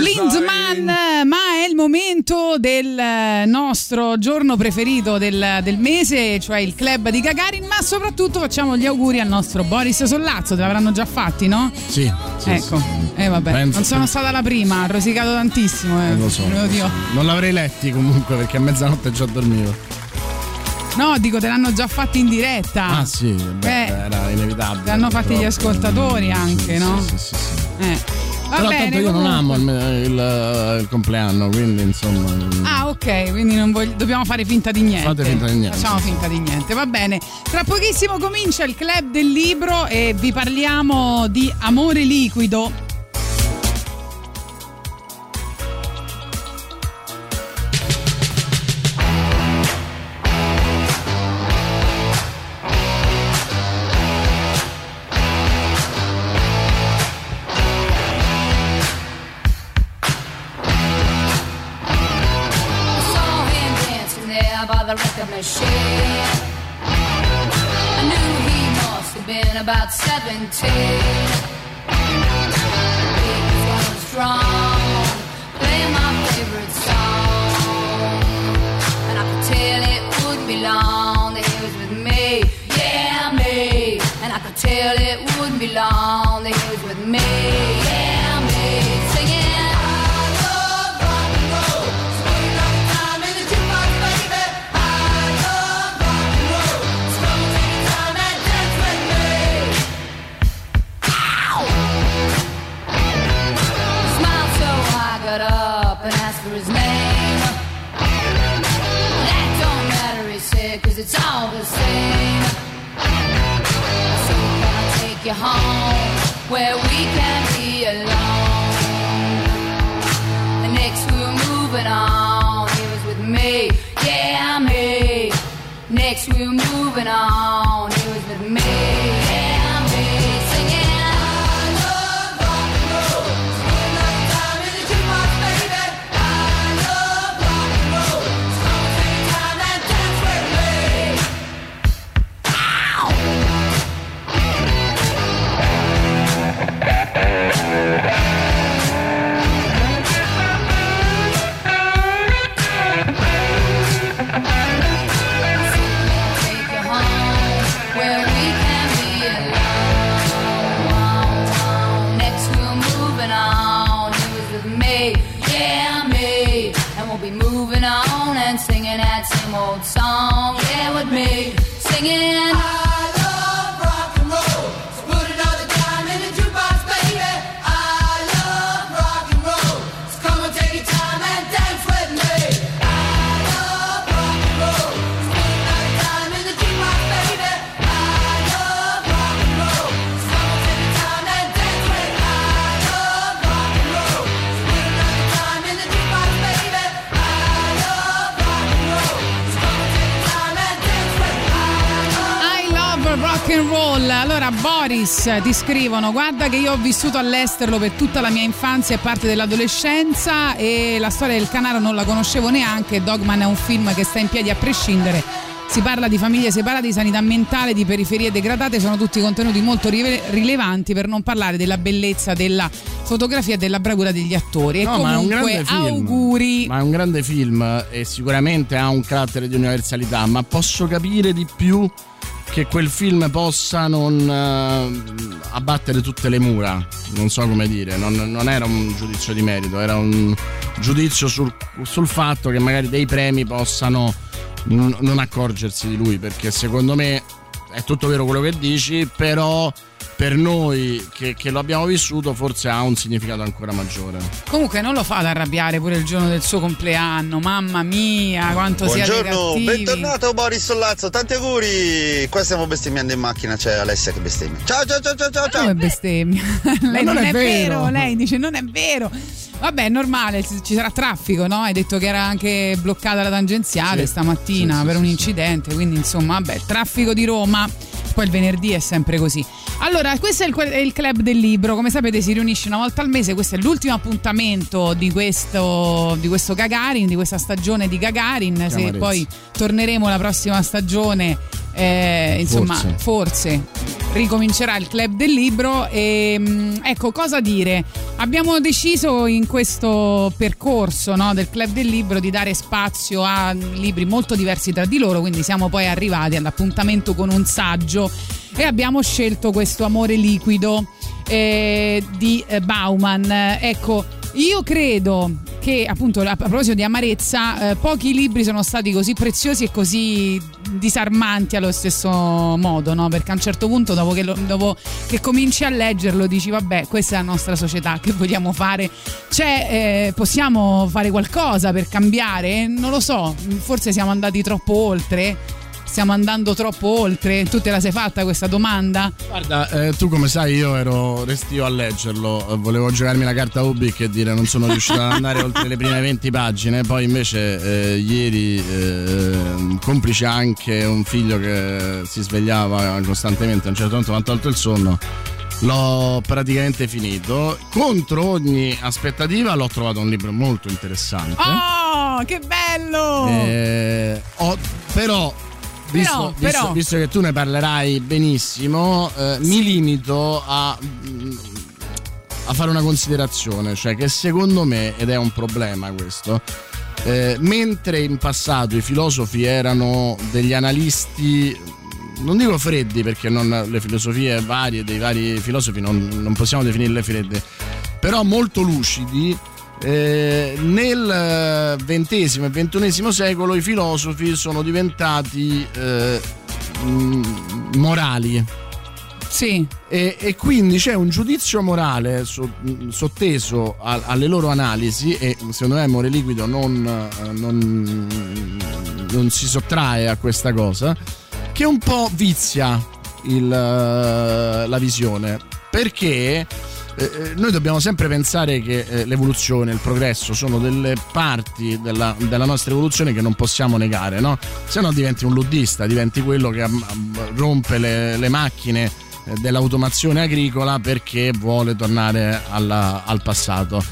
Linzman, ma è il momento del nostro giorno preferito del, del mese, cioè il club di Gagarin, ma soprattutto facciamo gli auguri al nostro Boris Sollazzo, te l'avranno già fatti, no? Sì, sì, ecco, sì. eh vabbè, Penso- non sono stata la prima, ha rosicato tantissimo, eh. lo so. mio Dio. Non l'avrei letti comunque perché a mezzanotte già dormivo. No, dico, te l'hanno già fatti in diretta. Ah sì, beh, Eh, era inevitabile. Te l'hanno fatti gli ascoltatori anche, Sì, no? Sì, sì, sì. Eh. Va Però bene, tanto io non comunque. amo il, il- il compleanno, quindi insomma. Ah, ok, quindi non voglio- dobbiamo fare finta di niente. Fate finta di niente, Facciamo finta di niente, va bene. Tra pochissimo comincia il club del libro e vi parliamo di amore liquido. Scrivono: Guarda, che io ho vissuto all'estero per tutta la mia infanzia e parte dell'adolescenza. E la storia del canaro non la conoscevo neanche. Dogman è un film che sta in piedi a prescindere. Si parla di famiglie separate, di sanità mentale, di periferie degradate, sono tutti contenuti molto rilevanti per non parlare della bellezza della fotografia e della bravura degli attori. E No, ma comunque film. auguri. Ma è un grande film e sicuramente ha un carattere di universalità, ma posso capire di più che quel film possa non eh, abbattere tutte le mura. Non so come dire, non, non era un giudizio di merito, era un giudizio sul, sul fatto che magari dei premi possano n- non accorgersi di lui, perché secondo me è tutto vero quello che dici, però per noi che, che lo abbiamo vissuto forse ha un significato ancora maggiore. Comunque non lo fate arrabbiare pure il giorno del suo compleanno, mamma mia, quanto siete Buongiorno, bentornato Boris Sollazzo, tanti auguri. Qua stiamo bestemmiando in macchina, c'è Alessia che bestemmia. Ciao ciao ciao ciao ciao. ciao. Come bestemmia? lei non non, è è, vero. vero. lei dice non è vero. Vabbè, è normale, ci sarà traffico, no? Hai detto che era anche bloccata la tangenziale Sì. stamattina Sì, sì, per sì, un sì. incidente, quindi insomma, vabbè, traffico di Roma. Poi il venerdì è sempre così. Allora, questo è il, è il, club del libro. Come sapete, si riunisce una volta al mese. Questo è l'ultimo appuntamento di questo, di questo Gagarin, di questa stagione di Gagarin. Se poi torneremo la prossima stagione eh, insomma, forse. forse. Ricomincerà il club del libro. E mm, ecco, cosa dire? Abbiamo deciso in questo percorso no, del club del libro di dare spazio a libri molto diversi tra di loro, quindi siamo poi arrivati all'appuntamento con un saggio e abbiamo scelto questo amore liquido eh, di eh, Bauman. Ecco, io credo che appunto a proposito di amarezza, eh, pochi libri sono stati così preziosi e così disarmanti allo stesso modo, no? Perché a un certo punto, dopo che, lo, dopo che, cominci a leggerlo, dici: Vabbè, questa è la nostra società, che vogliamo fare? Cioè, eh, possiamo fare qualcosa per cambiare? Non lo so, forse siamo andati troppo oltre stiamo andando troppo oltre? Tu te la sei fatta questa domanda? Guarda, eh, tu come sai io ero restio a leggerlo, volevo giocarmi la carta Ubic e dire non sono riuscito ad andare oltre le prime 20 pagine, poi invece eh, ieri, eh, complice anche un figlio che si svegliava costantemente, a un certo punto mi ha tolto il sonno l'ho praticamente finito. Contro ogni aspettativa l'ho trovato un libro molto interessante. Oh, che bello! Eh, ho, però visto, però, visto, però... visto, che tu ne parlerai benissimo, eh, sì. mi limito a, a, fare una considerazione, cioè che secondo me, ed è un problema questo, eh, mentre in passato i filosofi erano degli analisti non dico freddi perché non, le filosofie varie dei vari filosofi non, non possiamo definirle fredde, però molto lucidi eh, nel XX e XXI secolo i filosofi sono diventati eh, morali. Sì. E, e, quindi c'è un giudizio morale so, sotteso a, alle loro analisi e secondo me Amore Liquido non, non, non, si sottrae a questa cosa che un po' vizia il, la visione perché eh, eh, noi dobbiamo sempre pensare che eh, l'evoluzione, il progresso sono delle parti della, della nostra evoluzione che non possiamo negare, no? Se no diventi un luddista, diventi quello che rompe le, le macchine eh, dell'automazione agricola perché vuole tornare alla, al passato.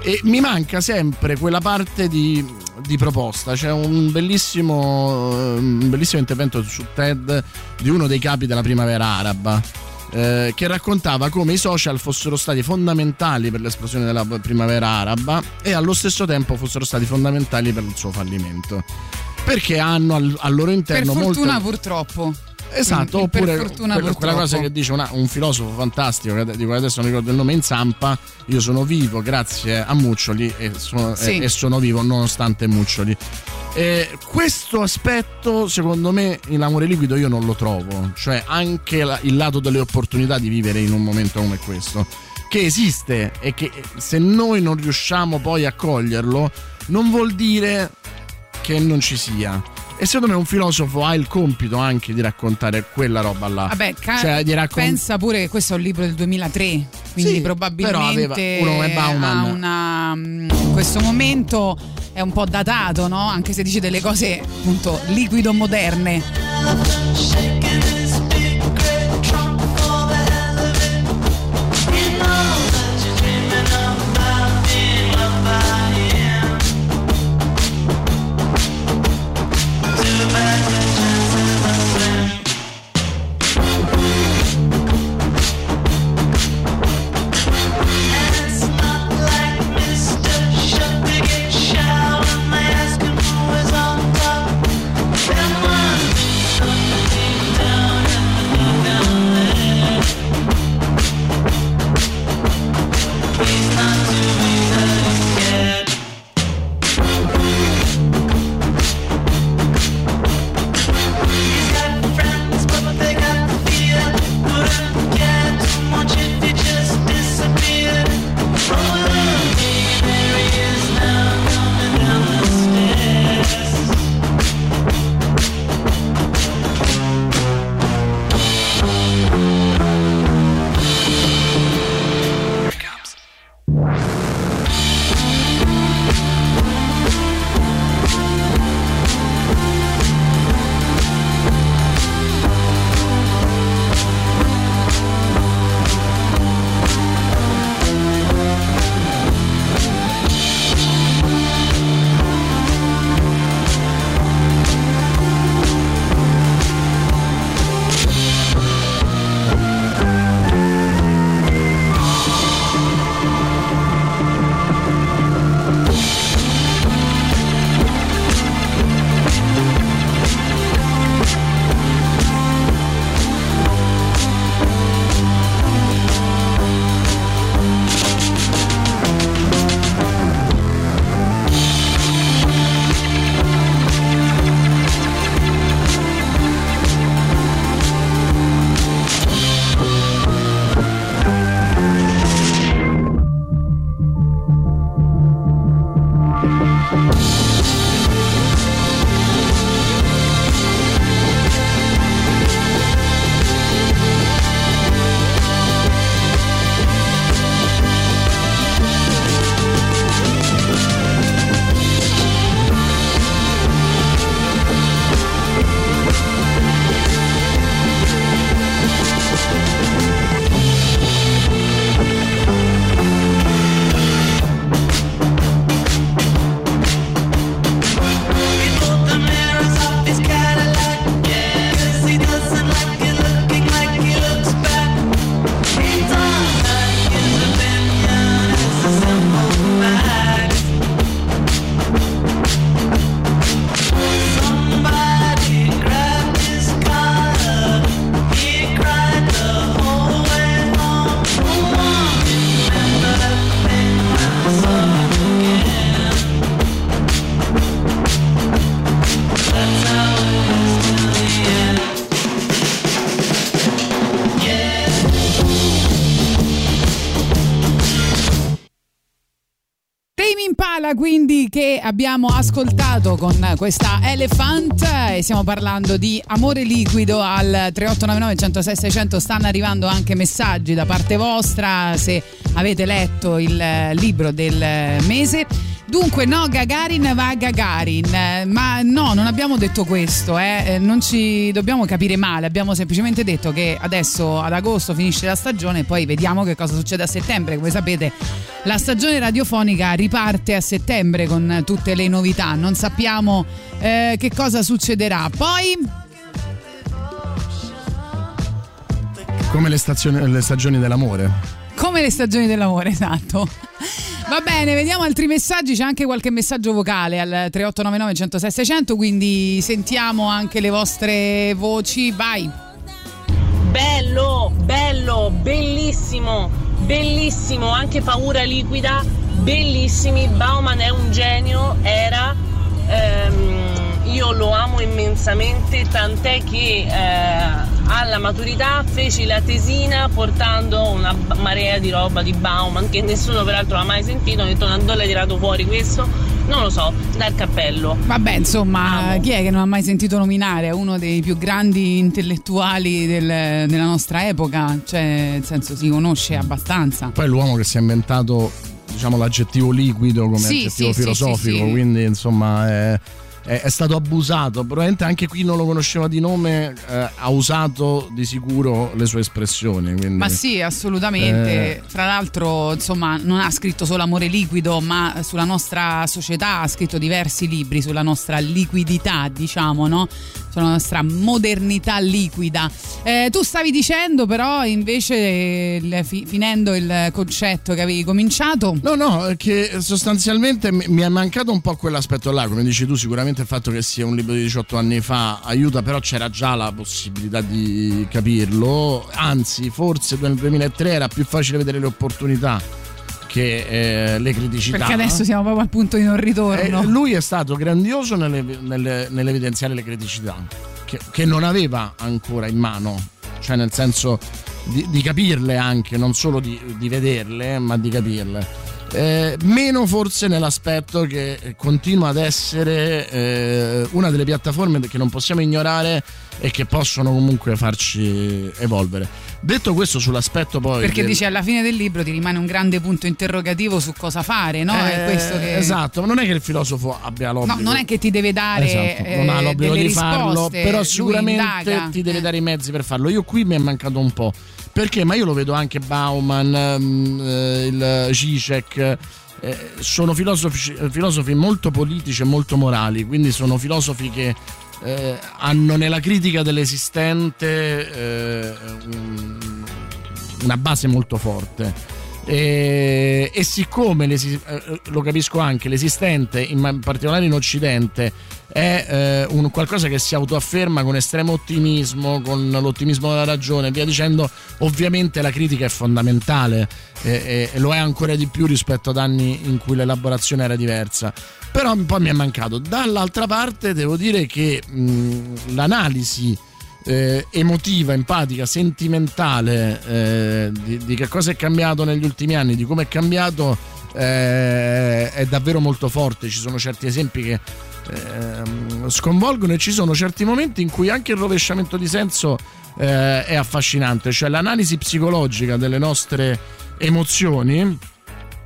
E mi manca sempre quella parte di, di proposta. C'è un bellissimo, un bellissimo intervento su TED di uno dei capi della primavera araba eh, che raccontava come i social fossero stati fondamentali per l'esplosione della primavera araba e allo stesso tempo fossero stati fondamentali per il suo fallimento. Perché hanno al, al loro interno... Per fortuna molte... purtroppo. Esatto, mm, oppure fortuna, quella, quella cosa che dice una, un filosofo fantastico, di cui adesso non ricordo il nome, in Zampa, io sono vivo grazie a Muccioli e sono, sì. e, e sono vivo nonostante Muccioli. Eh, questo aspetto, secondo me, in Amore Liquido io non lo trovo. Cioè, anche la, il lato delle opportunità di vivere in un momento come questo, che esiste e che se noi non riusciamo poi a coglierlo, non vuol dire che non ci sia. E secondo me un filosofo ha il compito anche di raccontare quella roba là. Vabbè, ca- cioè, raccont- pensa pure che questo è un libro del 2003, quindi sì, probabilmente uno come Bauman. Una, mm, in questo momento è un po' datato, no? Anche se dice delle cose appunto liquido moderne. Abbiamo ascoltato con questa Elephant e stiamo parlando di amore liquido al 3899 106 600 stanno arrivando anche messaggi da parte vostra se avete letto il libro del mese Dunque, no, Gagarin va a Gagarin, ma no, non abbiamo detto questo, eh. non ci dobbiamo capire male, abbiamo semplicemente detto che adesso ad agosto finisce la stagione e poi vediamo che cosa succede a settembre. Come sapete, la stagione radiofonica riparte a settembre con tutte le novità, non sappiamo eh, che cosa succederà. Poi come le, stazioni, le stagioni dell'amore. Come le stagioni dell'amore, esatto. Va bene, vediamo altri messaggi. C'è anche qualche messaggio vocale al 3899 106 600, quindi sentiamo anche le vostre voci. Vai. Bello, bello, bellissimo, bellissimo, anche paura liquida, bellissimi. Bauman è un genio, era. Ehm, io lo amo immensamente, tant'è che eh, alla maturità feci la tesina portando una marea di roba di Bauman che nessuno peraltro l'ha mai sentito, ho detto dove l'hai tirato fuori questo? Non lo so, dal cappello. Vabbè, insomma, Amo. chi è che non ha mai sentito nominare? È uno dei più grandi intellettuali del, della nostra epoca, cioè nel senso si conosce abbastanza. Poi è l'uomo che si è inventato diciamo l'aggettivo liquido come sì, aggettivo sì, filosofico, sì, quindi insomma è è, stato abusato. Probabilmente anche qui non lo conosceva di nome, eh, ha usato di sicuro le sue espressioni. Quindi, ma sì, assolutamente. Eh... Fra l'altro, insomma, non ha scritto solo Amore liquido, ma sulla nostra società ha scritto diversi libri sulla nostra liquidità, diciamo, no? Sulla nostra modernità liquida. Eh, tu stavi dicendo, però, invece, il, fi, finendo il concetto che avevi cominciato. No, no, che sostanzialmente mi è mancato un po' quell'aspetto là, come dici tu, sicuramente il fatto che sia un libro di 18 anni fa aiuta, però c'era già la possibilità di capirlo, anzi forse nel 2003 era più facile vedere le opportunità che eh, le criticità. Perché adesso siamo proprio al punto di non ritorno. Eh, lui è stato grandioso nelle, nelle, nell'evidenziare le criticità, che, che, non aveva ancora in mano, cioè nel senso di, di capirle anche, non solo di, di vederle, ma di capirle. Eh, meno forse nell'aspetto che continua ad essere eh, una delle piattaforme che non possiamo ignorare e che possono comunque farci evolvere. Detto questo sull'aspetto poi... Perché del... dice alla fine del libro ti rimane un grande punto interrogativo su cosa fare, no? Eh, che... Esatto, ma non è che il filosofo abbia l'obbligo. No, non è che ti deve dare... Esatto, non ha l'obbligo di risposte, farlo, però sicuramente ti deve dare i mezzi per farlo. Io qui mi è mancato un po' Perché? Ma io lo vedo anche Bauman, ehm, eh, il Zizek. Eh, sono filosofi, filosofi, molto politici e molto morali, quindi sono filosofi che eh, hanno nella critica dell'esistente eh, una base molto forte. E, e siccome eh, lo capisco anche l'esistente, in particolare in Occidente, è eh, un qualcosa che si autoafferma con estremo ottimismo, con l'ottimismo della ragione, via dicendo, ovviamente la critica è fondamentale e, e, lo è ancora di più rispetto ad anni in cui l'elaborazione era diversa. Però poi mi è mancato. Dall'altra parte devo dire che mh, l'analisi eh, emotiva, empatica, sentimentale eh, di, di, che cosa è cambiato negli ultimi anni, di come è cambiato, eh, è davvero molto forte. Ci sono certi esempi che ehm, sconvolgono e ci sono certi momenti in cui anche il rovesciamento di senso eh, è affascinante, cioè l'analisi psicologica delle nostre emozioni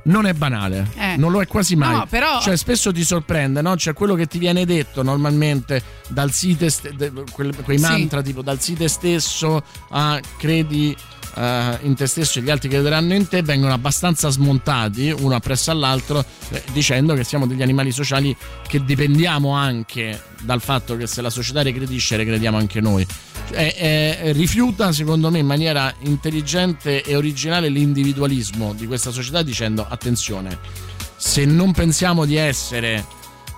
non è banale, eh. non lo è quasi mai. No, però... Cioè, spesso ti sorprende, no? C'è quello che ti viene detto normalmente dal sito, st- quei mantra sì. tipo dal sito stesso a credi uh, in te stesso e gli altri crederanno in te vengono abbastanza smontati uno appresso all'altro eh, dicendo che siamo degli animali sociali che dipendiamo anche dal fatto che se la società regredisce regrediamo anche noi eh, eh, rifiuta secondo me in maniera intelligente e originale l'individualismo di questa società dicendo attenzione se non pensiamo di essere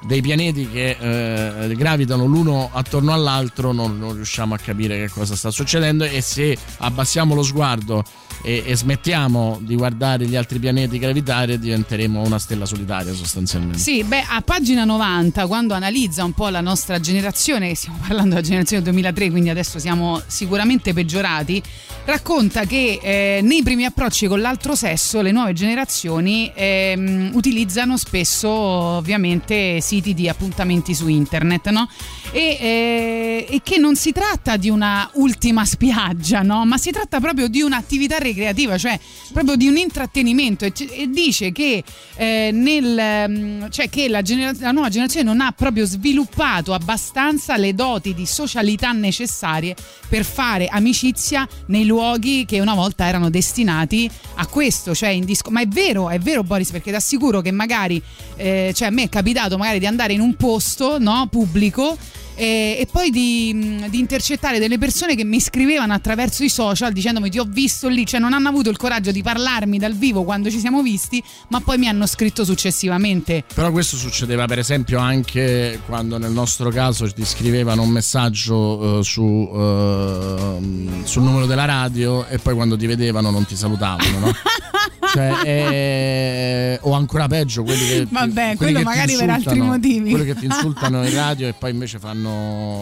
dei pianeti che eh, gravitano l'uno attorno all'altro non, non, riusciamo a capire che cosa sta succedendo e se abbassiamo lo sguardo e, e, smettiamo di guardare gli altri pianeti gravitare diventeremo una stella solitaria sostanzialmente. Sì, beh, a pagina 90 quando analizza un po' la nostra generazione, stiamo parlando della generazione 2003, quindi adesso siamo sicuramente peggiorati, racconta che eh, nei primi approcci con l'altro sesso le nuove generazioni eh, utilizzano spesso ovviamente siti di appuntamenti su internet, no? E, eh, e, che non si tratta di una ultima spiaggia, no? Ma si tratta proprio di un'attività ricreativa, cioè proprio di un intrattenimento e, e dice che, eh, nel, mm, cioè che la, genera- la nuova generazione non ha proprio sviluppato abbastanza le doti di socialità necessarie per fare amicizia nei luoghi che una volta erano destinati a questo, cioè in disco. Ma è vero, è vero Boris, perché ti assicuro che magari, eh, cioè a me è capitato magari di andare in un posto no, pubblico e, e poi di, di, intercettare delle persone che mi scrivevano attraverso i social dicendomi ti ho visto lì, cioè non hanno avuto il coraggio di parlarmi dal vivo quando ci siamo visti, ma poi mi hanno scritto successivamente. Però questo succedeva per esempio anche quando nel nostro caso ti scrivevano un messaggio uh, su, uh, sul numero della radio e poi quando ti vedevano non ti salutavano, no? cioè, eh, o ancora peggio quelli che vabbè quelli quello che magari per altri motivi quelli che ti insultano in radio e poi invece fanno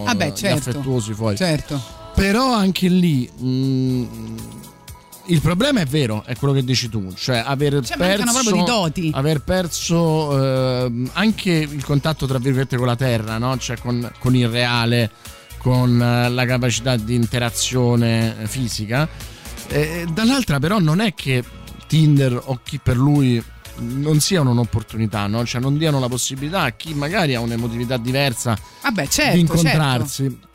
Vabbè, certo, affettuosi fuori certo però anche lì mh, mm, il problema è vero, è quello che dici tu, cioè aver cioè, perso, aver perso eh, anche il contatto tra virgolette con la terra, no? cioè con, con il reale, con eh, la capacità di interazione fisica. Eh, dall'altra però non è che Tinder o chi per lui non siano un'opportunità, no? cioè non diano la possibilità a chi magari ha un'emotività diversa Vabbè, certo, di incontrarsi. Certo.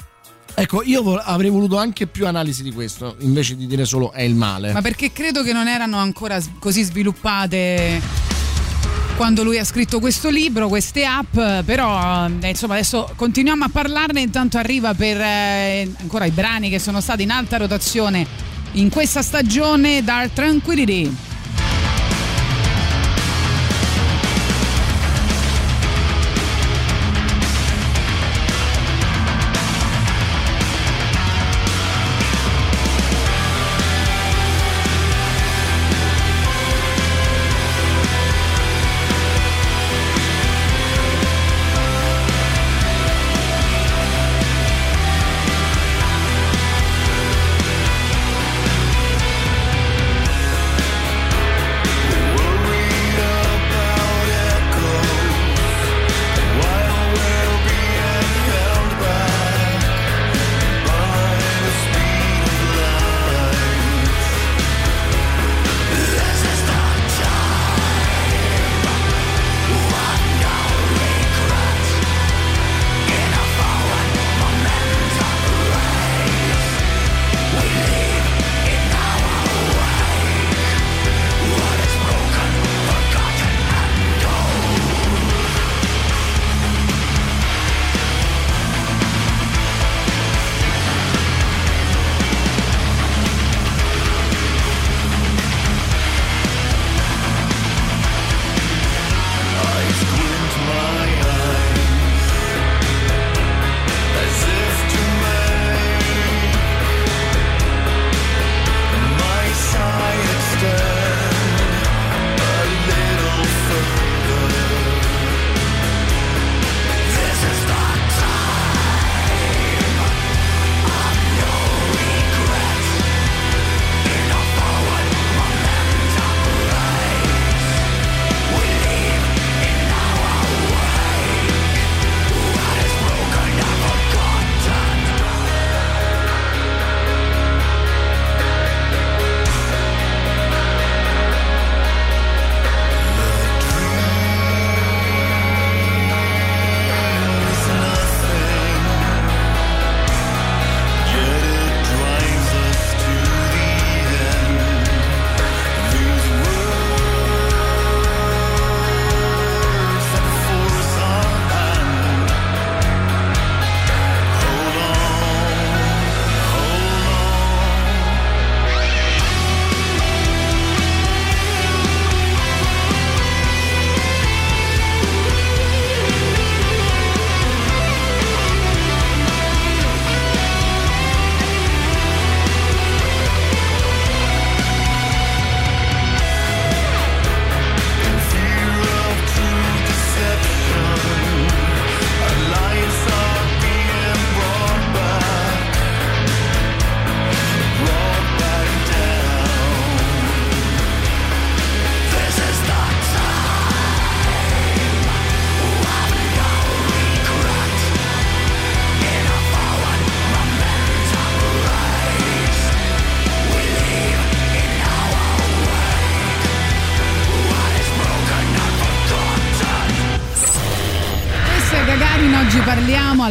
Ecco, io avrei voluto anche più analisi di questo, invece di dire solo è il male. Ma perché credo che non erano ancora così sviluppate quando lui ha scritto questo libro, queste app, però eh, insomma adesso continuiamo a parlarne, intanto arriva per eh, ancora i brani che sono stati in alta rotazione in questa stagione Dark Tranquility.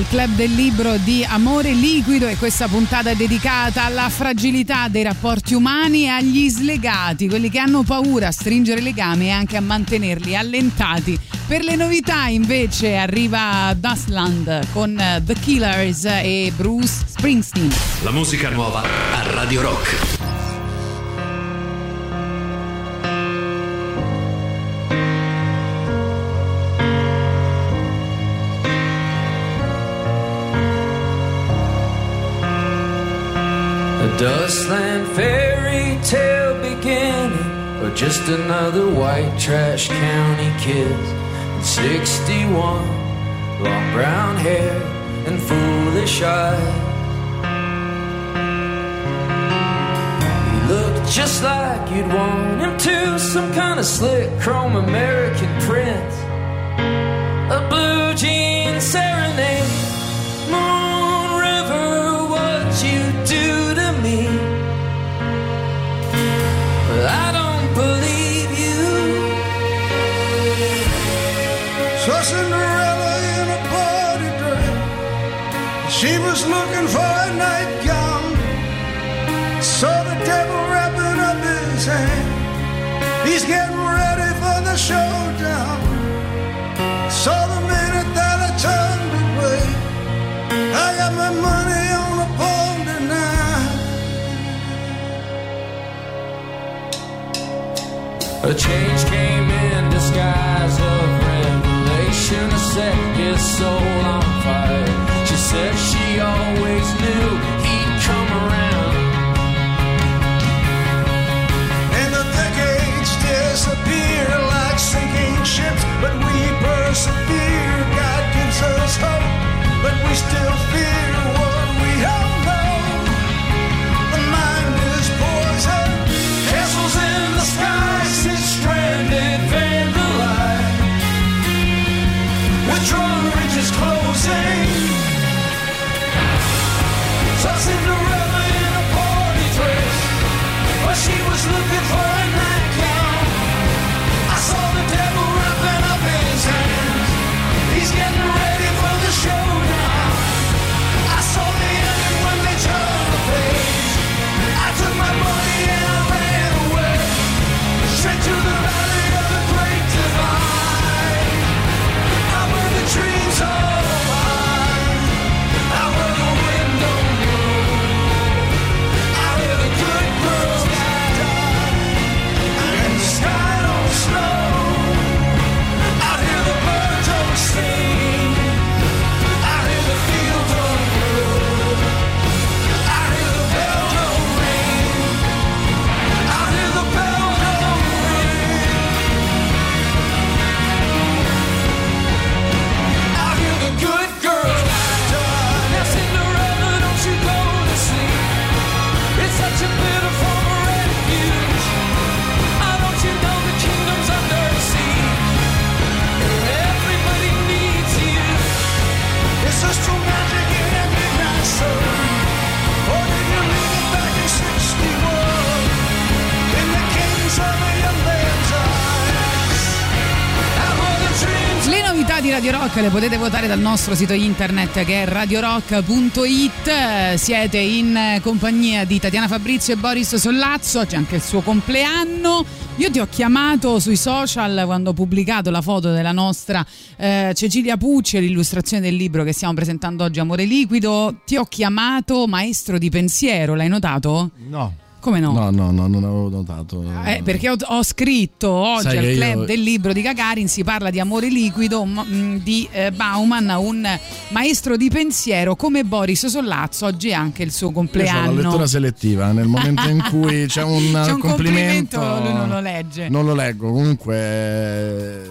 Al Club del Libro di Amore Liquido e questa puntata è dedicata alla fragilità dei rapporti umani e agli slegati, quelli che hanno paura a stringere legami e anche a mantenerli allentati. Per le novità invece arriva Dustland con eh, The Killers e Bruce Springsteen. La musica nuova a Radio Rock. Dustland fairy tale beginning, or just another white trash county kid. 61, long brown hair and foolish eyes. He looked just like you'd want him to, some kind of slick chrome American prince. So Cinderella in a party dress. She was looking for a nightgown. Saw the devil wrapping up his hand. He's getting ready for the showdown. Saw the minute that I turned away. I got my money on a pawn tonight. A change came in disguise revelation. A set his soul on fire. She said she always knew he'd come around. And the decades disappear like sinking ships, but we persevere. God gives us hope, but we still fear di Radio Rock le potete votare dal nostro sito internet che è radiorock.it. Siete in compagnia di Tatiana Fabrizio e Boris Sollazzo, oggi è anche il suo compleanno. Io ti ho chiamato sui social quando ho pubblicato la foto della nostra eh, Cecilia Pucci l'illustrazione del libro che stiamo presentando oggi, Amore Liquido. Ti ho chiamato maestro di pensiero, l'hai notato? No. Come no? No, no, no, non avevo notato. Eh, perché ho, ho scritto oggi Sai al club io- del libro di Gagarin si parla di amore liquido m- di eh, Bauman, un maestro di pensiero come Boris Sollazzo. Oggi è anche il suo Io ho la compleanno. lettura selettiva, nel momento in cui c'è un, C'è un complimento, complimento, lui non lo legge. Non lo leggo, comunque eh,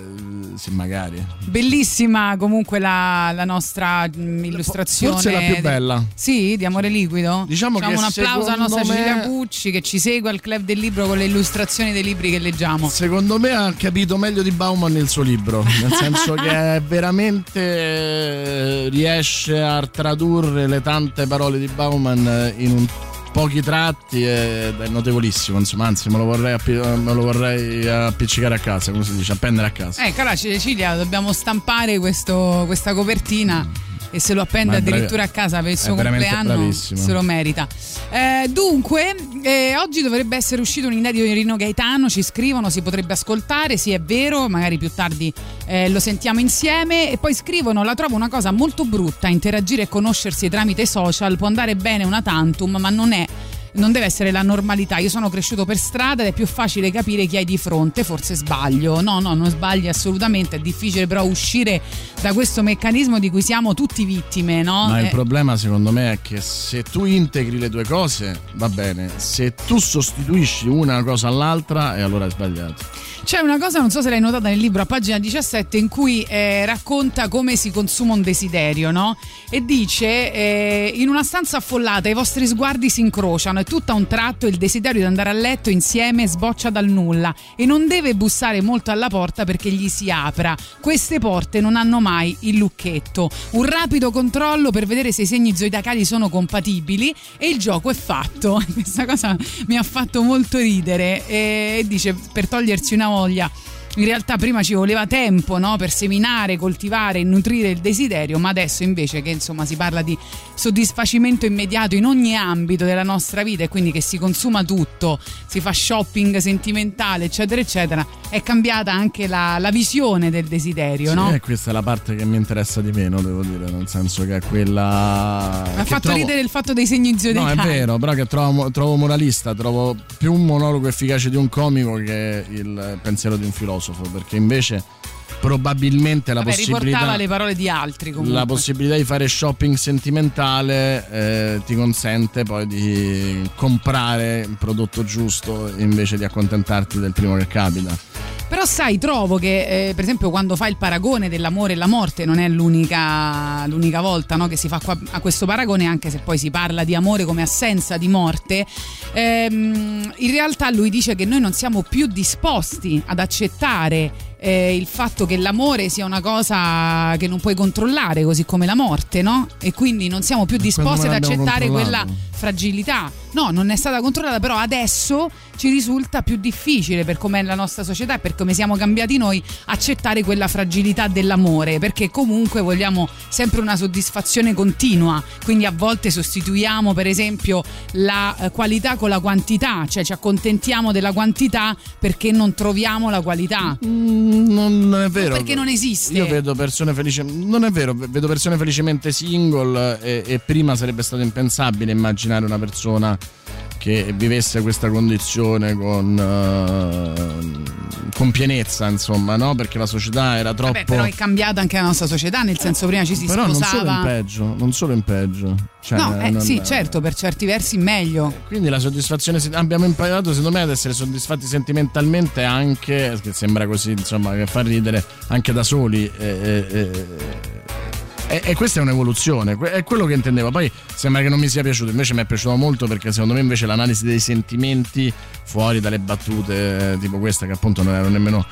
sì, magari. Bellissima comunque la, la nostra mh, illustrazione. Forse la più bella. Sì, di amore liquido. Diciamo che un applauso alla nostra me- Cecilia Pucci che ci segue al club del libro con le illustrazioni dei libri che leggiamo. Secondo me ha capito meglio di Bauman il suo libro, nel senso che veramente eh, riesce a tradurre le tante parole di Bauman in un pochi tratti ed è notevolissimo, insomma, anzi me lo vorrei, me lo vorrei appiccicare a casa, come si dice, appendere a casa. Eh, cara Cecilia, dobbiamo stampare questo- questa copertina e se lo appende è bravi- addirittura a casa per il suo compleanno bravissimo. se lo merita. Eh, dunque, eh, oggi dovrebbe essere uscito un inedito di Rino Gaetano, ci scrivono, si potrebbe ascoltare, sì è vero, magari più tardi eh, lo sentiamo insieme e poi scrivono, la trovo una cosa molto brutta, interagire e conoscersi tramite social può andare bene una tantum, ma non è non deve essere la normalità. Io sono cresciuto per strada ed è più facile capire chi hai di fronte, forse sbaglio. No, no, non sbagli assolutamente, è difficile però uscire da questo meccanismo di cui siamo tutti vittime, no? Ma il Eh, problema secondo me è che se tu integri le due cose va bene, se tu sostituisci una cosa all'altra e allora hai sbagliato. C'è una cosa, non so se l'hai notata nel libro a pagina 17, in cui eh, racconta come si consuma un desiderio, no? E dice: eh, In una stanza affollata i vostri sguardi si incrociano e tutto a un tratto il desiderio di andare a letto insieme sboccia dal nulla e non deve bussare molto alla porta perché gli si apra. Queste porte non hanno mai il lucchetto. Un rapido controllo per vedere se i segni zoidacali sono compatibili e il gioco è fatto. Questa cosa mi ha fatto molto ridere e dice per togliersi una voglia. In realtà prima ci voleva tempo no? per seminare, coltivare e nutrire il desiderio, ma adesso invece che insomma si parla di soddisfacimento immediato in ogni ambito della nostra vita e quindi che si consuma tutto, si fa shopping sentimentale, eccetera, eccetera, è cambiata anche la, la visione del desiderio, Sì, no? e questa è la parte che mi interessa di meno, devo dire, nel senso che è quella. Mi ha fatto trovo- ridere il fatto dei segni No, zodiacali. è vero, però che trovo, trovo moralista, trovo più un monologo efficace di un comico che il pensiero di un filosofo, perché invece probabilmente la Vabbè, possibilità le parole di altri comunque. la possibilità di fare shopping sentimentale eh, ti consente poi di comprare il prodotto giusto invece di accontentarti del primo che capita. Però sai, trovo che eh, per esempio quando fai il paragone dell'amore e la morte non è l'unica, l'unica volta no, che si fa qua- a questo paragone, anche se poi si parla di amore come assenza di morte, ehm, in realtà lui dice che noi non siamo più disposti ad accettare eh, il fatto che l'amore sia una cosa che non puoi controllare, così come la morte, no? E quindi non siamo più disposti ad accettare quella fragilità. No, non è stata controllata, però adesso ci risulta più difficile per com'è la nostra società e per come siamo cambiati noi accettare quella fragilità dell'amore, perché comunque vogliamo sempre una soddisfazione continua, quindi a volte sostituiamo per esempio la eh, qualità con la quantità, cioè ci accontentiamo della quantità perché non troviamo la qualità. Non è vero. perché non esiste. Io vedo persone felici. Non è vero, vedo persone felicemente single e, e prima sarebbe stato impensabile immaginare una persona che vivesse questa condizione con, eh, con pienezza, insomma, no? Perché la società era troppo. Vabbè, però è cambiata anche la nostra società, nel senso prima ci si Però non solo in sposava. peggio, non solo in peggio. Cioè, no, eh, non- sì, certo, per certi versi meglio. Quindi la soddisfazione, abbiamo imparato secondo me ad essere soddisfatti sentimentalmente anche, che sembra così insomma che fa ridere, anche da soli. E, e- e- e- questa è un'evoluzione, è quello che intendevo. Poi sembra che non mi sia piaciuto, invece mi è piaciuto molto perché secondo me invece l'analisi dei sentimenti fuori dalle battute tipo questa che appunto non erano nemmeno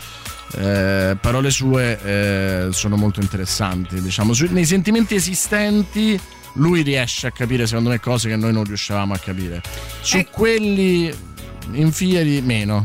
eh, parole sue eh, sono molto interessanti. Diciamo, Su- nei sentimenti esistenti lui riesce a capire secondo me cose che noi non riuscivamo a capire. Su Ecco. quelli in fieri meno.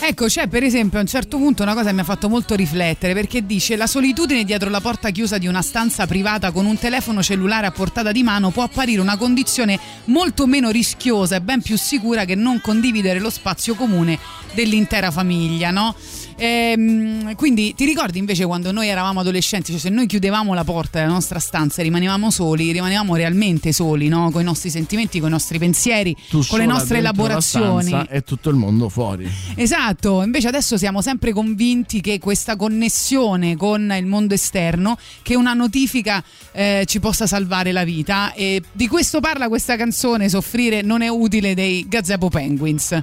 Ecco, c'è per esempio a un certo punto una cosa che mi ha fatto molto riflettere perché dice la solitudine dietro la porta chiusa di una stanza privata con un telefono cellulare a portata di mano può apparire una condizione molto meno rischiosa e ben più sicura che non condividere lo spazio comune dell'intera famiglia, no? Ehm, quindi ti ricordi invece quando noi eravamo adolescenti, cioè se noi chiudevamo la porta della nostra stanza e rimanevamo soli, rimanevamo realmente soli, no? Con i nostri sentimenti, con i nostri pensieri, Tu con le nostre elaborazioni. E tutto il mondo fuori. Esatto, invece adesso siamo sempre convinti che questa connessione con il mondo esterno, che una notifica eh, ci possa salvare la vita e di questo parla questa canzone Soffrire non è utile dei Gazebo Penguins.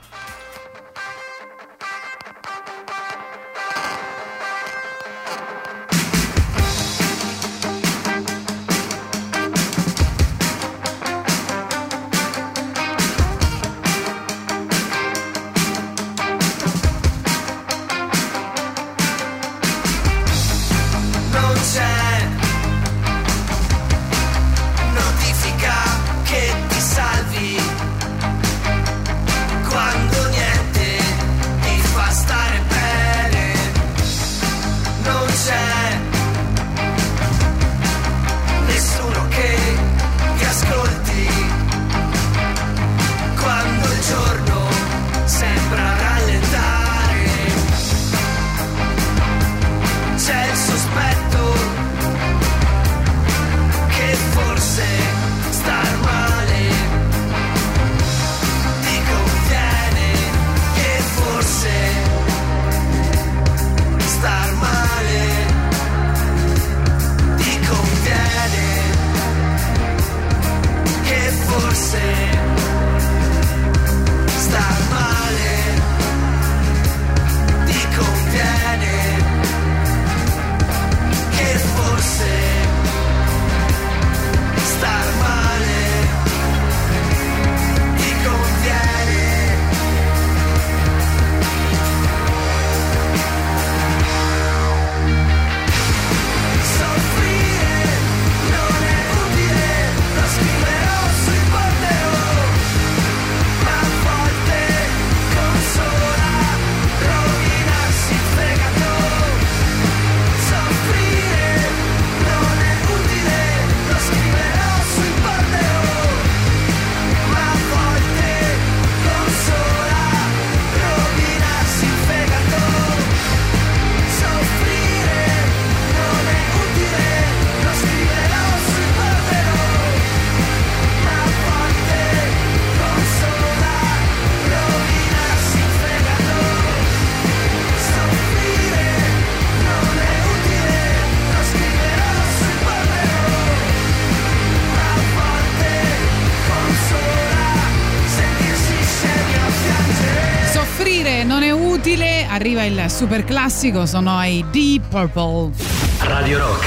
Arriva il super classico, sono i Deep Purple. Radio Rock,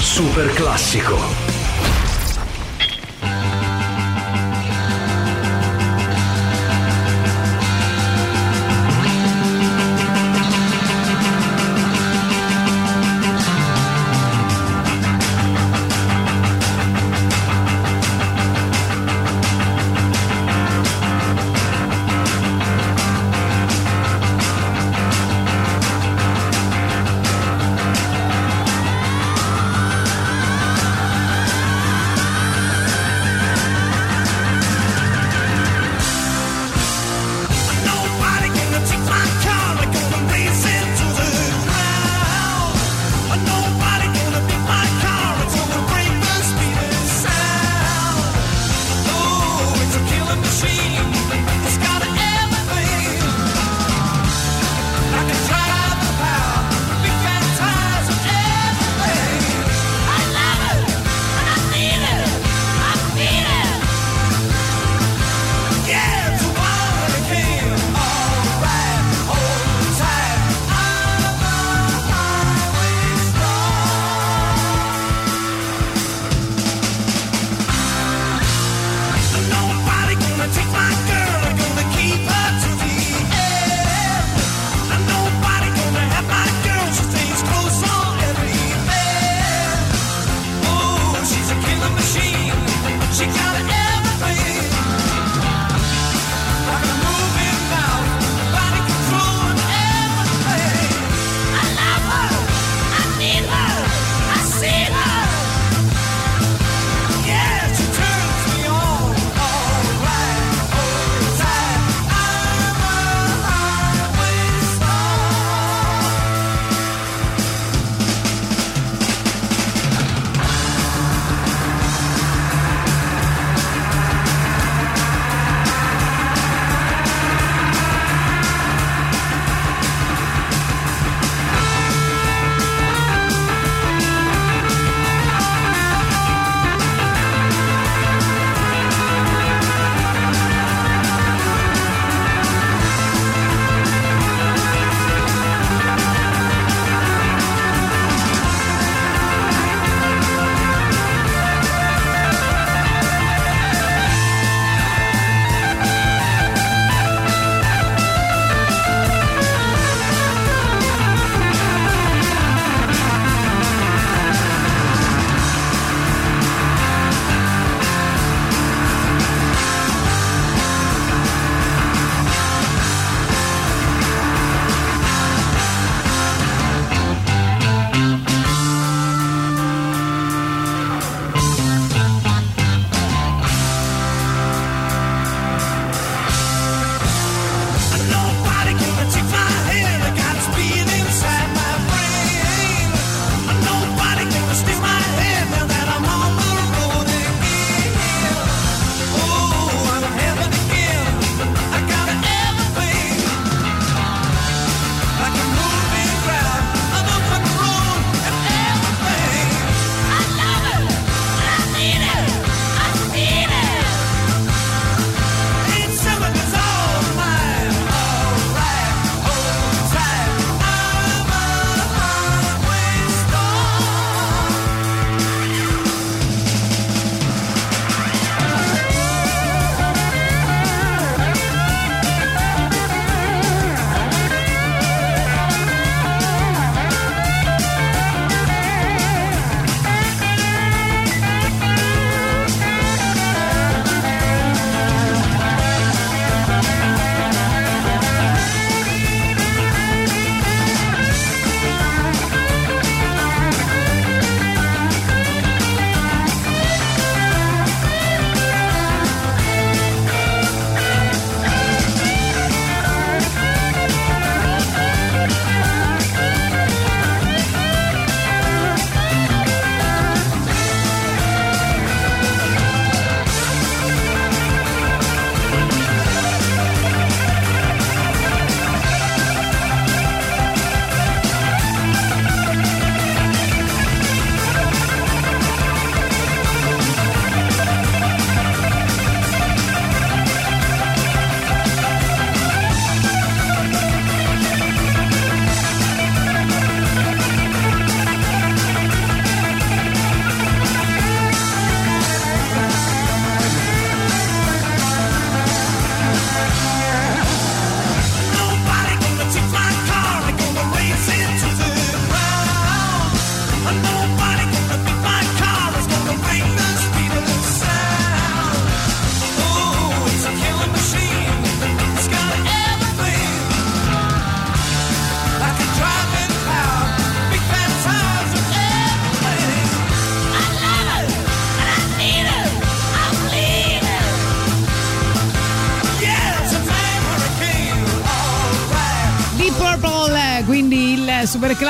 super classico.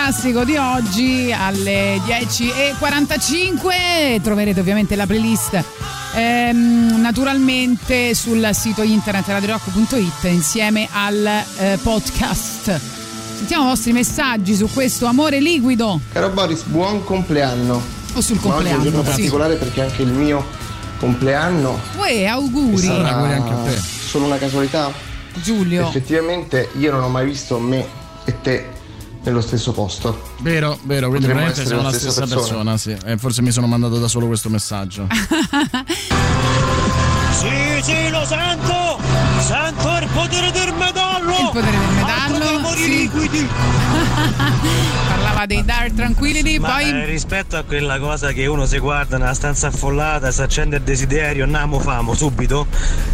Classico di oggi alle 10.45 troverete ovviamente la playlist ehm, naturalmente sul sito internet radiorock.it insieme al eh, podcast. Sentiamo i vostri messaggi su questo amore liquido Caro Boris, buon compleanno. o sul Ma oggi è un giorno compleanno. Sì. particolare perché anche il mio compleanno. Uè, auguri. Sarà Solo una casualità? Giulio. Effettivamente io non ho mai visto me e te nello stesso posto. Vero, vero, quindi Potremmo veramente siamo la stessa, stessa persona, persona. sì. E forse mi sono mandato da solo questo messaggio. Sì, sì, lo sento! Sento il potere del metallo! Il potere del metallo. sì. Parlava dei Dark Tranquility, Ma poi eh, rispetto a quella cosa che uno si guarda nella stanza affollata, si accende il desiderio, andiamo famo subito.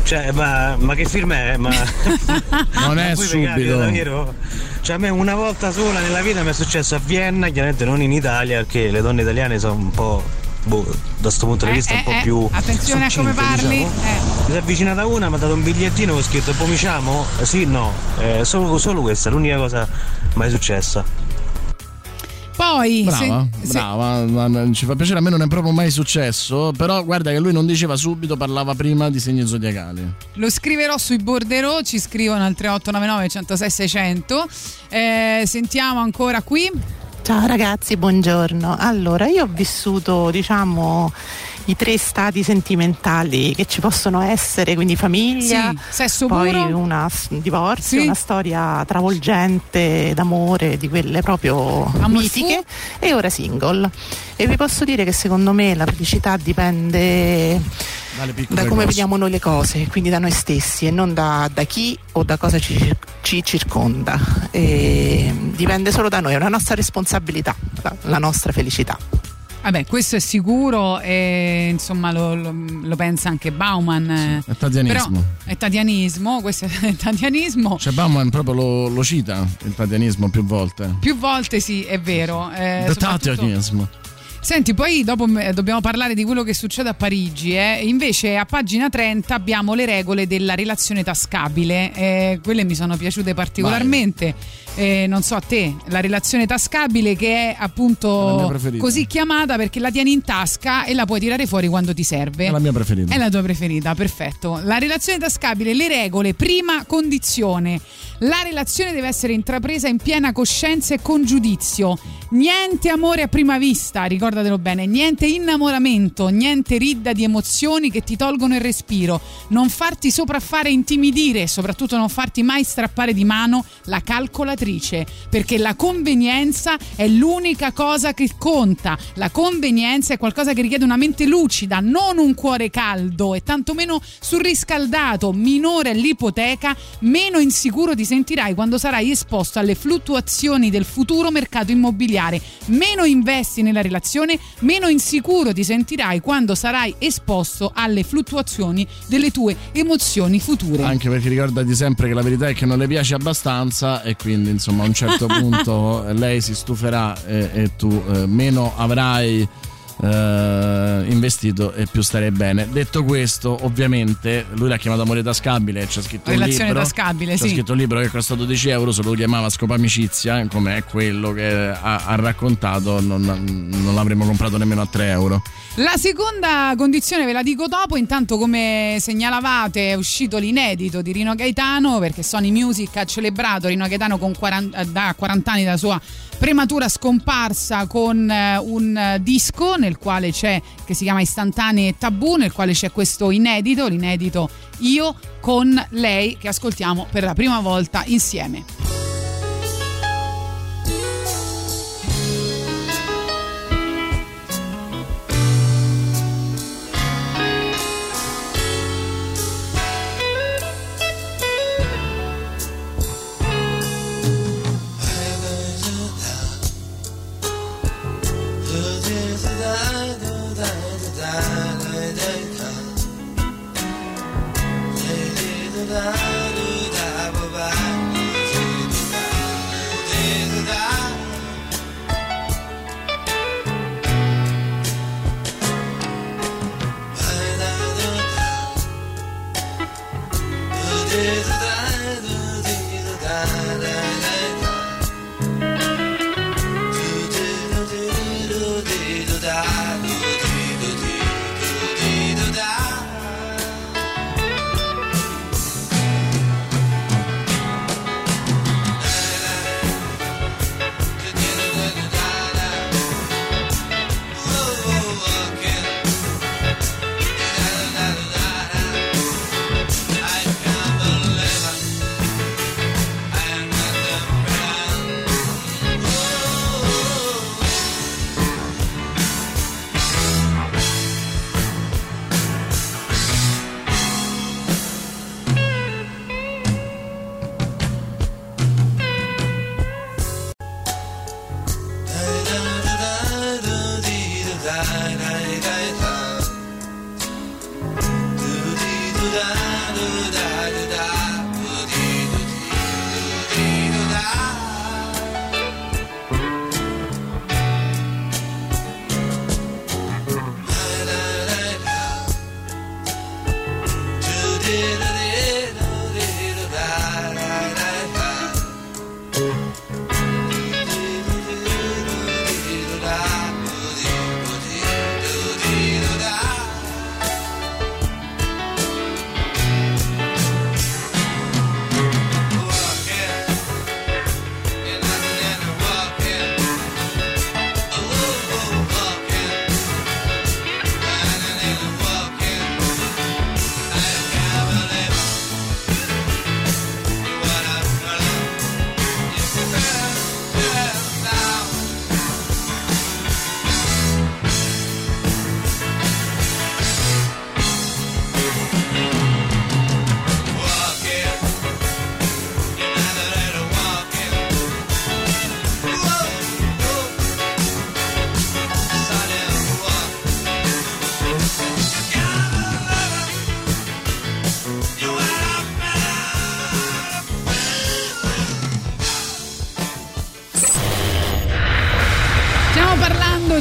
Cioè, ma, ma che film è? Ma... Non è subito. davvero? Cioè, a me una volta sola nella vita mi è successo a Vienna, chiaramente non in Italia, perché le donne italiane sono un po'. boh, da questo punto di Eh, vista un eh, po' eh, più. attenzione a come succinte, parli. diciamo. eh. Mi è avvicinata una, mi ha dato un bigliettino con scritto pomiciamo? Eh, Sì, no, Eh, solo, solo questa, l'unica cosa mai successa. Poi Brava, se- se- brava, ma ci fa piacere, a me non è proprio mai successo, però guarda che lui non diceva subito, parlava prima di segni zodiacali. Lo scriverò sui borderò, ci scrivono al 3899 106 600. Eh, sentiamo ancora qui. Ciao ragazzi, buongiorno. Allora, io ho vissuto, diciamo, i tre stati sentimentali che ci possono essere, quindi famiglia, Sì, sesso poi puro. una un divorzio, Sì. una storia travolgente d'amore, di quelle proprio Amor mitiche, e ora single. E vi posso dire che secondo me la felicità dipende da come cose. vediamo noi le cose, quindi da noi stessi e non da, da chi o da cosa ci, ci circonda. E dipende solo da noi, è una nostra responsabilità, la, la nostra felicità. Vabbè, questo è sicuro e insomma lo, lo- lo pensa anche Bauman. eh. È tatianismo. Però è tatianismo, questo è tatianismo. Cioè Bauman proprio lo, lo cita, il tatianismo più volte. Più volte sì, è vero. eh, soprattutto- tatianismo. Senti, poi dopo dobbiamo parlare di quello che succede a Parigi. eh. Invece a pagina 30 abbiamo le regole della relazione tascabile. eh, quelle mi sono piaciute particolarmente. Eh, non so a te, la relazione tascabile che è È appunto preferita. così chiamata perché la tieni in tasca e la puoi tirare fuori quando ti serve. È la mia preferita. È la tua preferita, perfetto. La relazione tascabile, le regole, prima condizione. La relazione deve essere intrapresa in piena coscienza e con giudizio. Niente amore a prima vista, ricordatelo bene, niente innamoramento, niente ridda di emozioni che ti tolgono il respiro. Non farti sopraffare e intimidire, soprattutto non farti mai strappare di mano la calcolatrice, perché la convenienza è l'unica cosa che conta. La convenienza è qualcosa che richiede una mente lucida, non un cuore caldo e tantomeno surriscaldato. Minore l'ipoteca, meno insicuro ti sentirai quando sarai esposto alle fluttuazioni del futuro mercato immobiliare. Meno investi nella relazione, meno insicuro ti sentirai quando sarai esposto alle fluttuazioni delle tue emozioni future. Anche perché ricordati sempre che la verità è che non le piace abbastanza e quindi insomma a un certo punto eh, lei si stuferà e, e tu eh, meno avrai eh, investito e più starei bene. Detto questo, ovviamente lui l'ha chiamato amore tascabile, c'è scritto un Relazione libro, tascabile, c'è sì. scritto un libro che costa 12 euro, se lo chiamava Scopa Amicizia, come è quello che ha, ha raccontato, non, non l'avremmo comprato nemmeno a 3 euro. La seconda condizione ve la dico dopo, intanto come segnalavate è uscito l'inedito di Rino Gaetano perché Sony Music ha celebrato Rino Gaetano con 40, da 40 anni dalla sua prematura scomparsa con eh, un eh, disco nel quale c'è che si chiama Istantanee Tabù, nel quale c'è questo inedito, l'inedito Io con lei che ascoltiamo per la prima volta insieme. is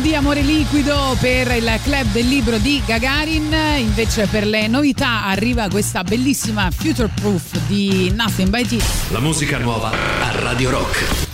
di Amore Liquido per il Club del Libro di Gagarin, invece per le novità arriva questa bellissima Future Proof di Nothing by T. La musica nuova a Radio Rock.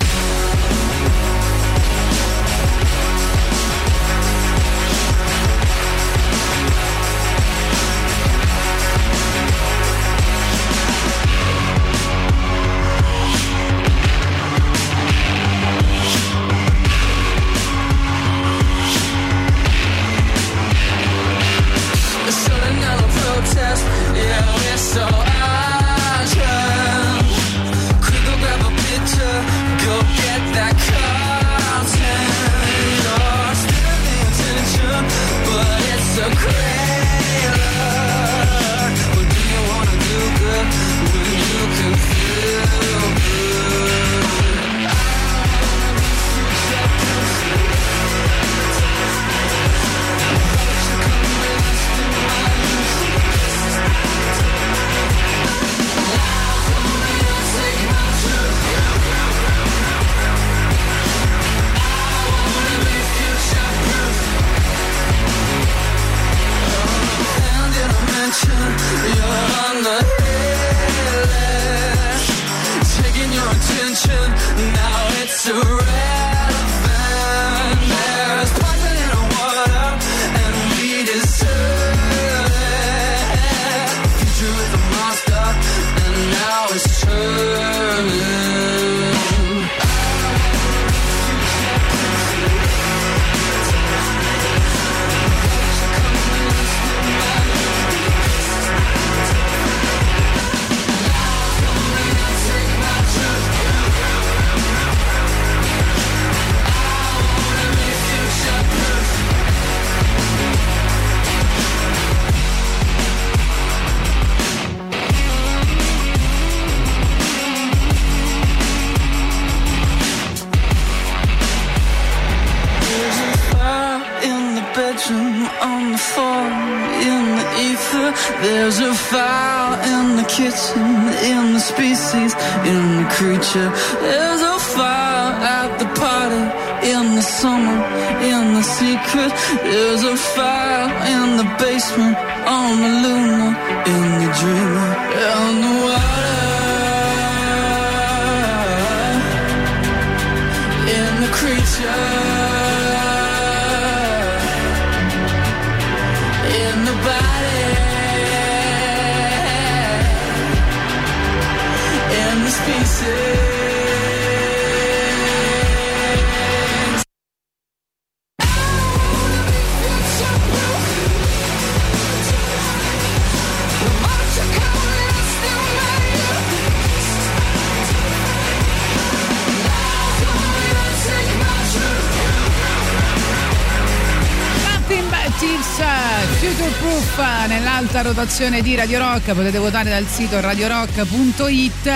programmazione di Radio Rock, potete votare dal sito radiorock.it.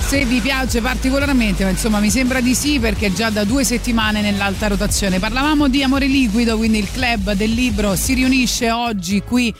Se vi piace particolarmente, ma insomma mi sembra di sì perché è già da due settimane nell'alta rotazione. Parlavamo di Amore Liquido, quindi il club del libro si riunisce oggi qui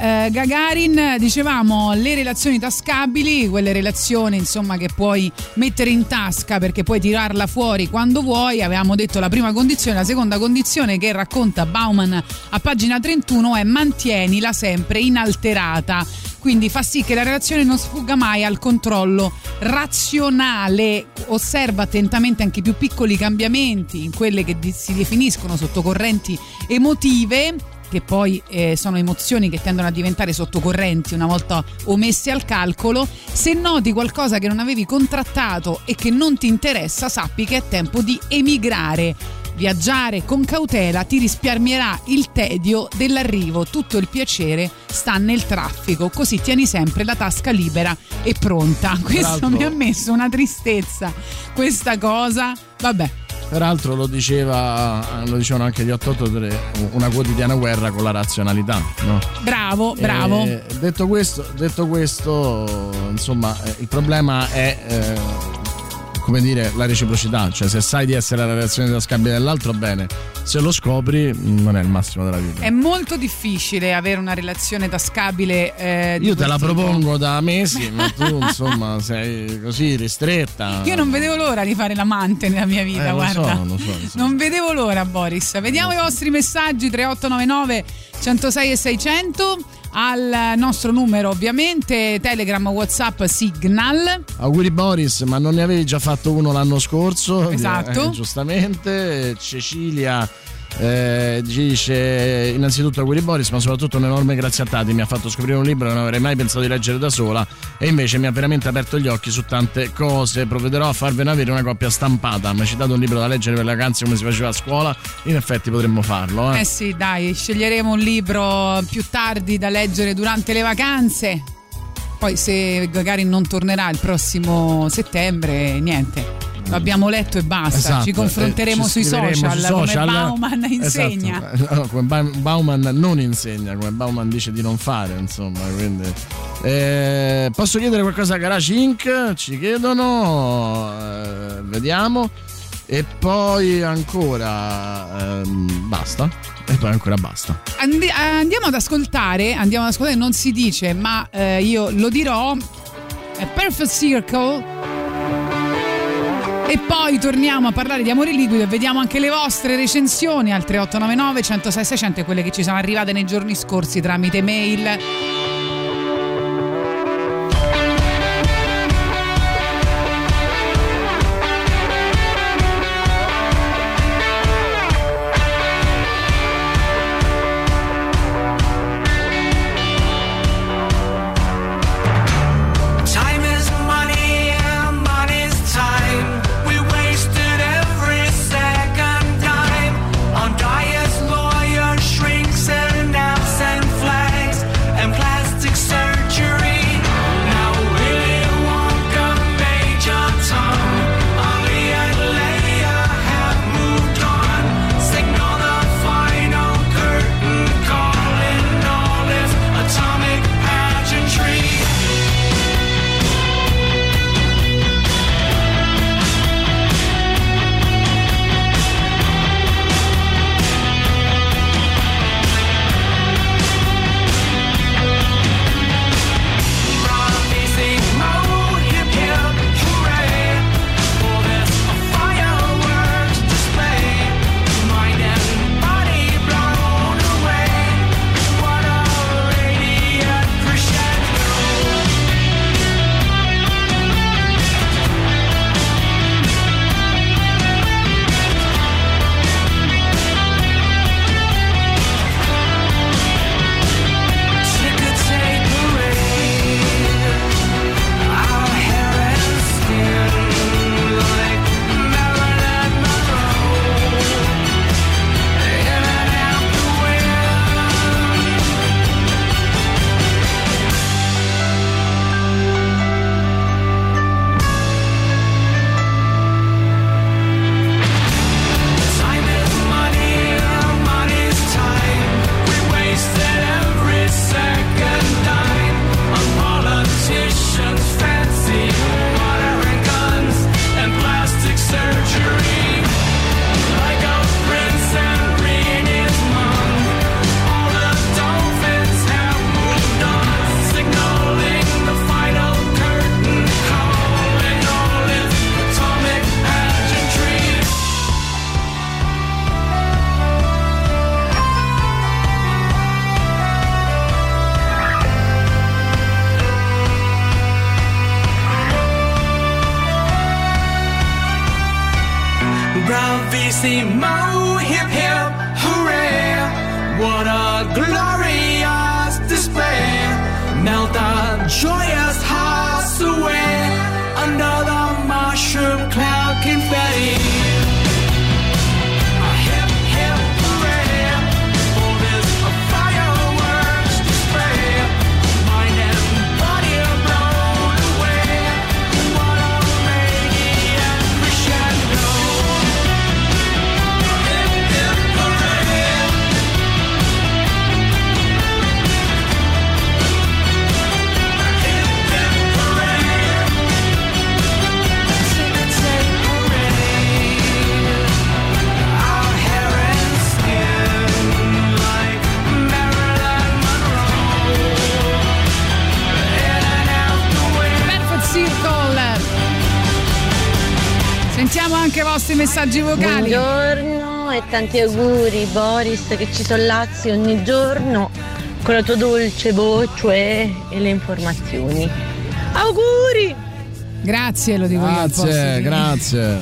eh, Gagarin. Dicevamo le relazioni tascabili, quelle relazioni insomma che puoi mettere in tasca perché puoi tirarla fuori quando vuoi. Avevamo detto la prima condizione, la seconda condizione che racconta Bauman a pagina 31 è mantienila sempre inalterata quindi fa sì che la relazione non sfugga mai al controllo razionale, osserva attentamente anche i più piccoli cambiamenti in quelle che si definiscono sottocorrenti emotive che poi eh, sono emozioni che tendono a diventare sottocorrenti una volta omesse al calcolo, se noti qualcosa che non avevi contrattato e che non ti interessa, sappi che è tempo di emigrare. Viaggiare con cautela ti risparmierà il tedio dell'arrivo, tutto il piacere sta nel traffico, così tieni sempre la tasca libera e pronta. Questo l'altro- mi ha messo una tristezza, questa cosa, vabbè. Peraltro lo diceva, lo dicevano anche gli 883, una quotidiana guerra con la razionalità, no? Bravo, bravo. Detto, questo, detto questo, insomma, eh, il problema è eh, come dire la reciprocità, cioè se sai di essere la relazione tascabile dell'altro, bene, se lo scopri mm, non è il massimo della vita. È molto difficile avere una relazione tascabile. eh, Io te la tipo. propongo da mesi, ma tu insomma sei così ristretta. Io non vedevo l'ora di fare l'amante nella mia vita, Eh, lo guarda. so, lo so, lo so. Non vedevo l'ora, Boris. Vediamo i vostri messaggi 3899 106 e 600 al nostro numero, ovviamente, Telegram, WhatsApp, Signal. Auguri Boris, ma non ne avevi già fatto uno l'anno scorso? Esatto. Eh, giustamente. Cecilia eh, dice innanzitutto auguri Boris, ma soprattutto un enorme grazie a Tati, mi ha fatto scoprire un libro che non avrei mai pensato di leggere da sola e invece mi ha veramente aperto gli occhi su tante cose. Provvederò a farvene avere una coppia stampata. Mi ha citato un libro da leggere per le vacanze come si faceva a scuola. In effetti potremmo farlo. Eh. Eh sì, dai, sceglieremo un libro più tardi da leggere durante le vacanze. Poi se Gagarin non tornerà il prossimo settembre, niente. Abbiamo letto e basta. Esatto, Ci confronteremo eh, ci sui social, social. come Bauman insegna. Esatto. No, come Ba- Bauman non insegna, come Bauman dice di non fare, insomma. Quindi. Eh, posso chiedere qualcosa a Garage Inc? Ci chiedono, eh, vediamo. E poi ancora ehm, basta. E poi ancora basta. Andi- andiamo ad ascoltare, andiamo ad ascoltare, non si dice, ma eh, io lo dirò. Perfect Circle. E poi torniamo a parlare di amore liquido e vediamo anche le vostre recensioni al 3899 106 600 quelle che ci sono arrivate nei giorni scorsi tramite mail. Melt our joyous hearts away Sentiamo anche i vostri messaggi vocali. Buongiorno e tanti auguri Boris che ci sollazzi ogni giorno con la tua dolce voce e le informazioni. Auguri! Grazie, lo dico io. al posto Grazie, grazie.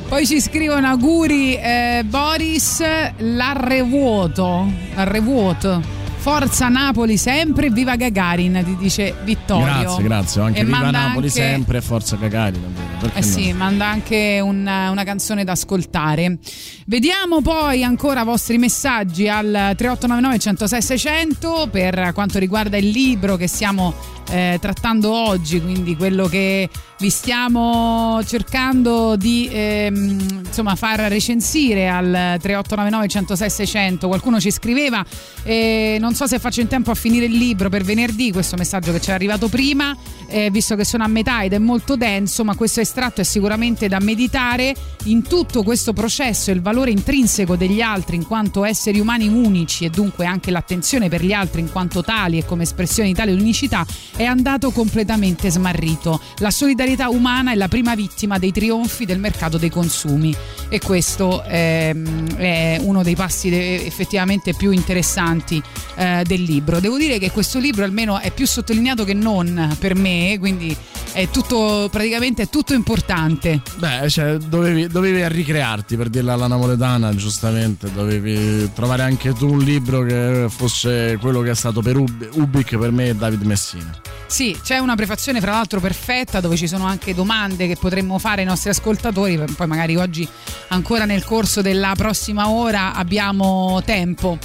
Poi ci scrivono auguri eh, Boris l'arrevuoto. L'arrevuoto. Forza Napoli sempre, viva Gagarin, ti dice Vittorio. Grazie, grazie. Anche E viva Napoli anche- sempre e forza. Perché Eh sì, no? manda anche una, una canzone da ascoltare. Vediamo poi ancora i vostri messaggi al 3899 106 600 per quanto riguarda il libro che stiamo eh, trattando oggi, quindi quello che vi stiamo cercando di ehm, insomma far recensire al 3899 106 600. Qualcuno ci scriveva, eh, non so se faccio in tempo a finire il libro per venerdì, questo messaggio che ci è arrivato prima, eh, visto che sono a metà ed è molto denso, ma questo estratto è sicuramente da meditare in tutto questo processo, il valore intrinseco degli altri in quanto esseri umani unici e dunque anche l'attenzione per gli altri in quanto tali e come espressione di tale unicità è andato completamente smarrito. La solidarietà umana è la prima vittima dei trionfi del mercato dei consumi e questo ehm, è uno dei passi effettivamente più interessanti eh, del libro. Devo dire che questo libro almeno è più sottolineato che non per me, quindi è tutto praticamente è tutto importante. Beh, cioè, dovevi, dovevi ricrearti per dirla alla napoletana, giustamente. Dovevi trovare anche tu un libro che fosse quello che è stato per Ub- Ubik, per me e David Messina. Sì, c'è una prefazione fra l'altro perfetta dove ci sono anche domande che potremmo fare ai nostri ascoltatori, poi magari oggi ancora nel corso della prossima ora abbiamo tempo.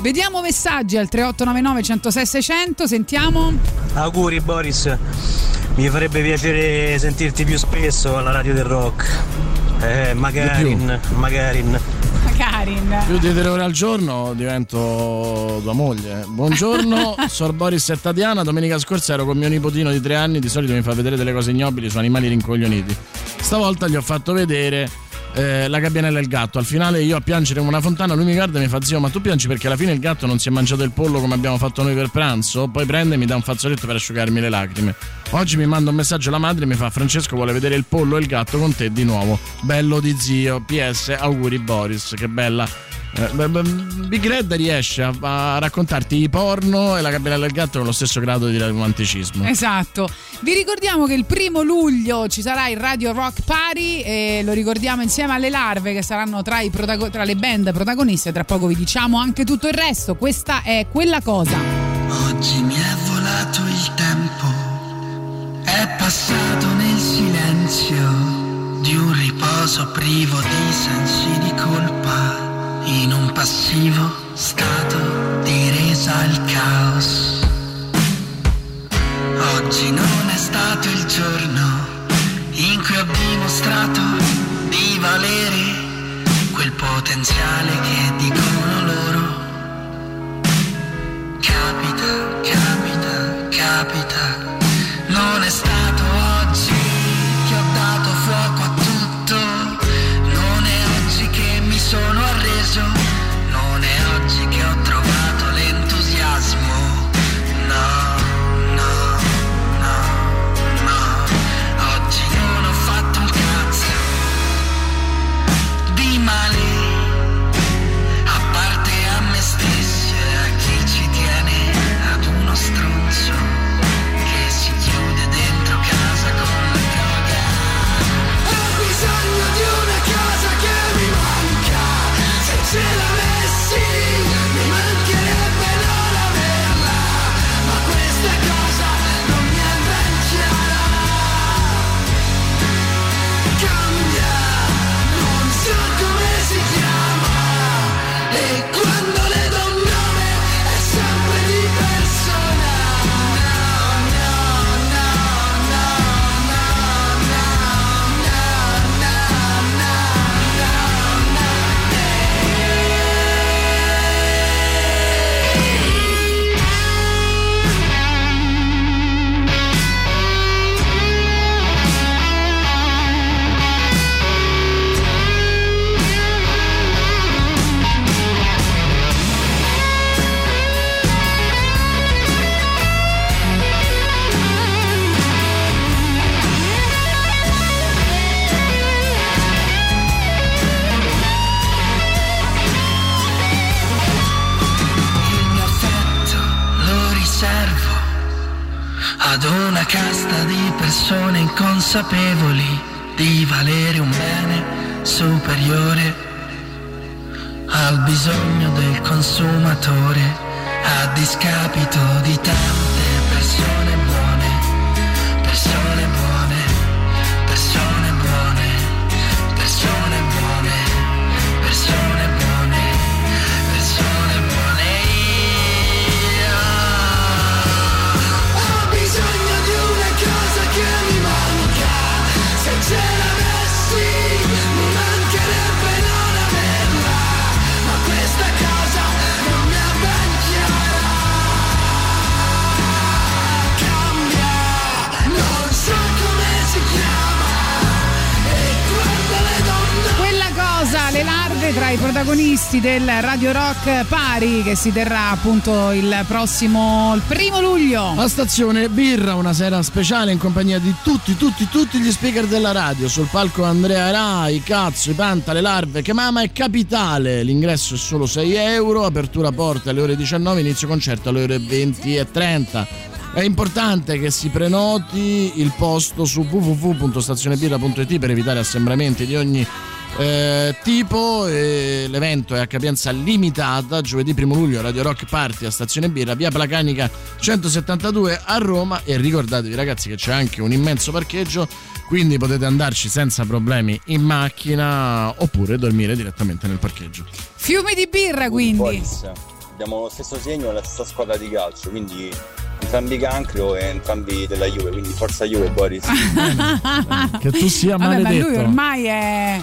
Vediamo messaggi al 3899 106 600, sentiamo. Auguri Boris, mi farebbe piacere sentirti più spesso alla radio del rock. Eh, magari, magari. Karin. Più di tre ore al giorno divento tua moglie. Buongiorno, Sor Boris e Tatiana. Domenica scorsa ero con mio nipotino di tre anni. Di solito mi fa vedere delle cose ignobili su animali rincoglioniti. Stavolta gli ho fatto vedere eh, la gabbianella e il gatto. Al finale io a piangere come una fontana. Lui mi guarda e mi fa: Zio, ma tu piangi perché alla fine il gatto non si è mangiato il pollo come abbiamo fatto noi per pranzo? Poi prende e mi dà un fazzoletto per asciugarmi le lacrime. Oggi mi manda un messaggio alla madre e mi fa: Francesco vuole vedere il pollo e il gatto con te di nuovo. Bello di zio. PS, auguri Boris, che bella. Eh, Big Red riesce a, a raccontarti i porno e la gabbianella del gatto con lo stesso grado di romanticismo. Esatto. Vi ricordiamo che il primo luglio ci sarà il Radio Rock Party e lo ricordiamo insieme alle larve che saranno tra, i protago- tra le band protagoniste. Tra poco vi diciamo anche tutto il resto. Questa è quella cosa. Oggi mi tempo, è passato nel silenzio di un riposo privo di sensi di colpa, in un passivo stato di resa al caos. Oggi non è stato il giorno in cui ho dimostrato di valere quel potenziale che dicono loro. Capita, capita, capita. Non è stato sapere protagonisti del Radio Rock Pari che si terrà appunto il prossimo il primo luglio. La stazione Birra, una sera speciale in compagnia di tutti, tutti, tutti gli speaker della radio. Sul palco Andrea Rai, Cazzo, i Panta, le larve, che mamma è capitale. L'ingresso è solo 6 euro, apertura porta alle ore 19, inizio concerto alle ore 20 e 30. È importante che si prenoti il posto su www.stazionebirra.it per evitare assembramenti di ogni eh, tipo. e l'evento è a capienza limitata. Giovedì 1 luglio, Radio Rock Party a Stazione Birra, via Placanica 172 a Roma. E ricordatevi, ragazzi, che c'è anche un immenso parcheggio. Quindi potete andarci senza problemi in macchina oppure dormire direttamente nel parcheggio. Fiumi di birra quindi. Boris, abbiamo lo stesso segno e la stessa squadra di calcio, quindi entrambi cancro e entrambi della Juve, quindi forza Juve Boris. Che tu sia Vabbè, ma maledetto. lui ormai è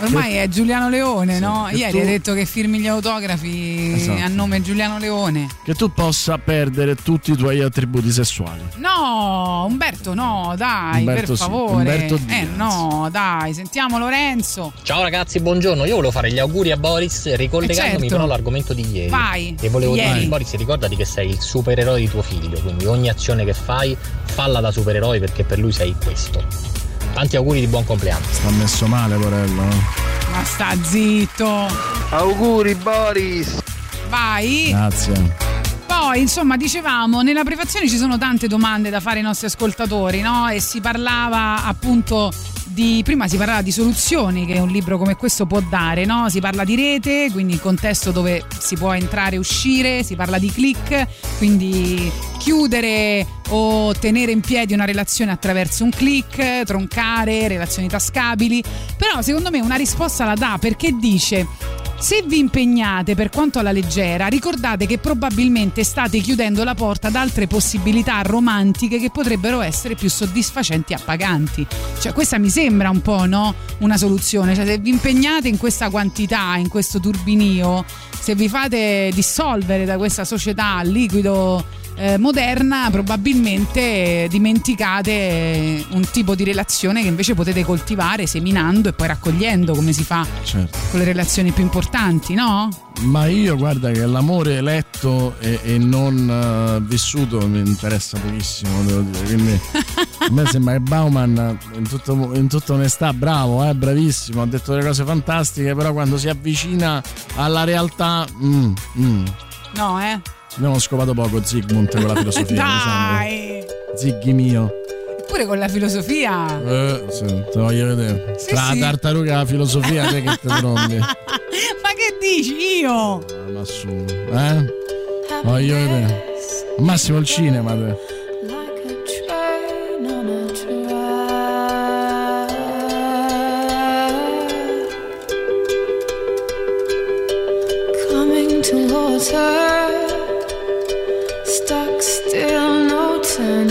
ormai è Giuliano Leone, no? che Ieri tu- ha detto che firmi gli autografi Esatto. a nome Giuliano Leone. Che tu possa perdere tutti i tuoi attributi sessuali. No, Umberto, no, dai, Umberto per sì, favore. Umberto eh no, dai, sentiamo Lorenzo. Ciao ragazzi, buongiorno. Io volevo fare gli auguri a Boris ricollegandomi Eh, certo. però all'argomento di ieri. Vai, E volevo ieri. dire, Boris, ricordati che sei il supereroe di tuo figlio, quindi ogni azione che fai, falla da supereroe perché per lui sei questo. Tanti auguri di buon compleanno. Sta messo male, Porello. Ma sta zitto. Auguri Boris! Vai. Grazie. Poi, insomma, dicevamo, nella prefazione ci sono tante domande da fare ai nostri ascoltatori, no? E si parlava appunto di prima si parlava di soluzioni che un libro come questo può dare, no? Si parla di rete, quindi il contesto dove si può entrare e uscire, si parla di click, quindi chiudere o tenere in piedi una relazione attraverso un click, troncare relazioni tascabili. Però secondo me una risposta la dà perché dice se vi impegnate per quanto alla leggera, ricordate che probabilmente state chiudendo la porta ad altre possibilità romantiche che potrebbero essere più soddisfacenti e appaganti. Cioè, questa mi sembra un po', no? Una soluzione. Cioè, se vi impegnate in questa quantità, in questo turbinio, se vi fate dissolvere da questa società liquido eh, moderna, probabilmente dimenticate eh, un tipo di relazione che invece potete coltivare seminando e poi raccogliendo, come si fa Certo. con le relazioni più importanti, no? Ma io guarda che l'amore letto e, e non eh, vissuto mi interessa pochissimo, devo dire. Quindi a me sembra che Bauman in, tutto- in tutta onestà, bravo, eh, bravissimo, ha detto delle cose fantastiche, però quando si avvicina alla realtà... mm, mm. No, eh? abbiamo scopato poco Zigmund con la filosofia. Diciamo. Dai! Diciamo. Zighi mio. Eppure con la filosofia. Eh, sì, te voglio vedere. Sì, Tra sì. la tartaruga e la filosofia, te che te trovi. ma che dici io? Ah, ma su, eh? Voglio vedere. Massimo il cinema, te. time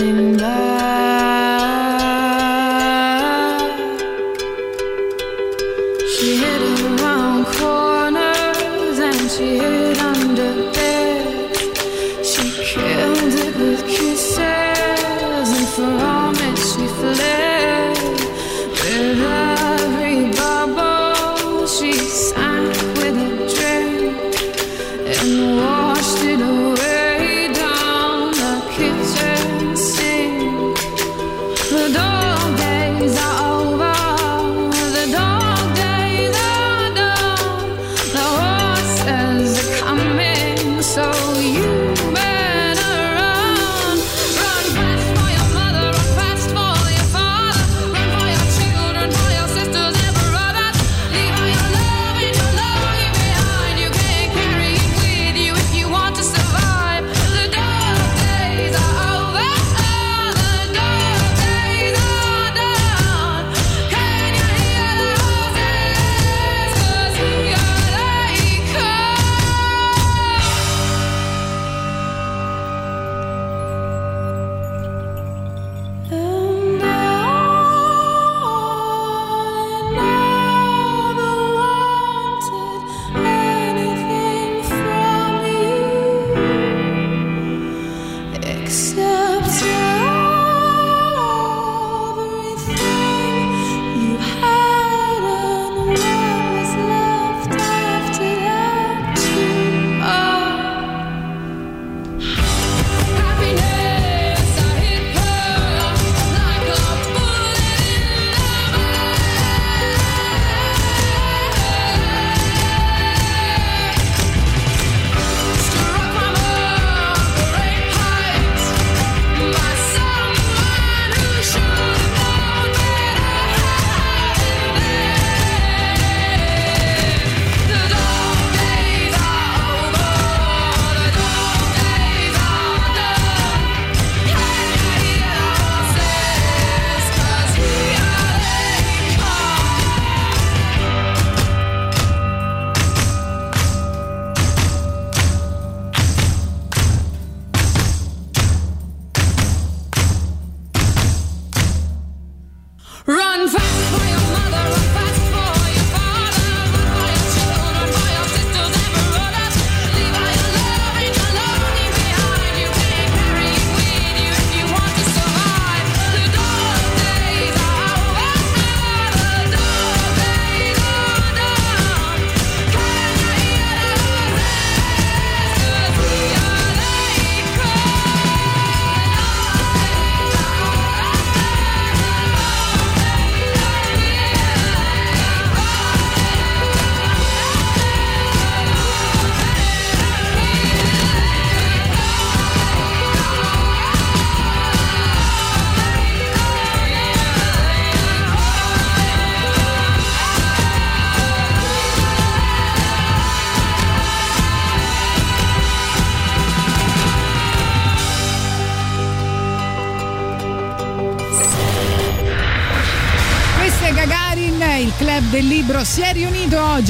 coming back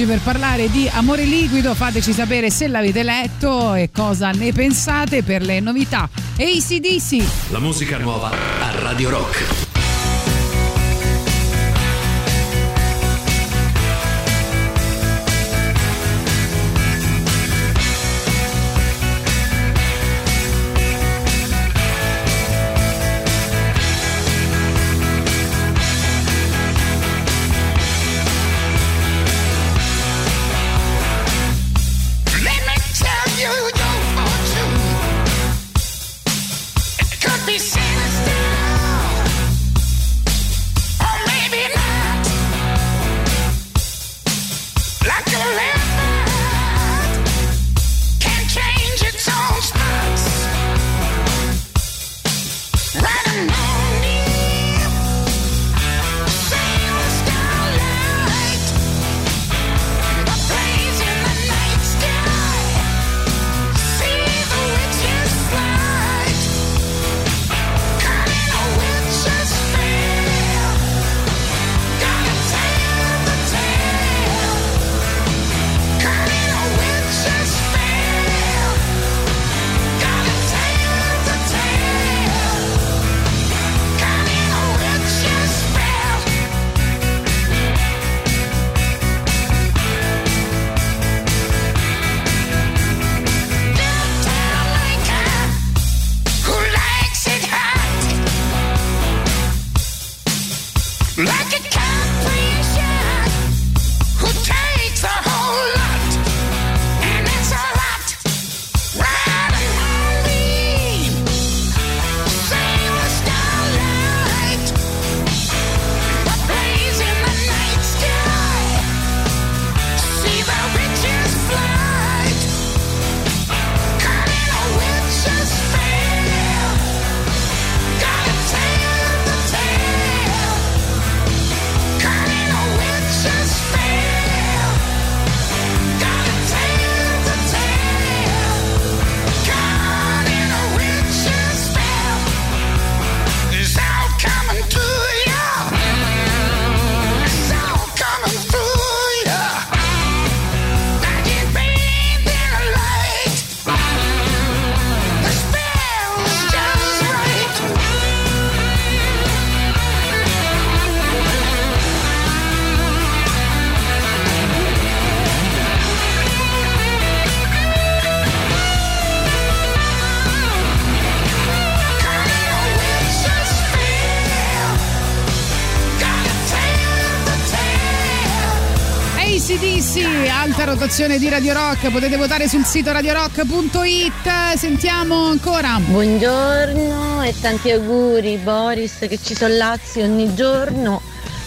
oggi per parlare di Amore Liquido. Fateci sapere se l'avete letto e cosa ne pensate per le novità. ACDC. La musica nuova a Radio Rock. Alta rotazione di Radio Rock. Potete votare sul sito radiorock.it. Sentiamo ancora. Buongiorno e tanti auguri Boris che ci sollazzi ogni giorno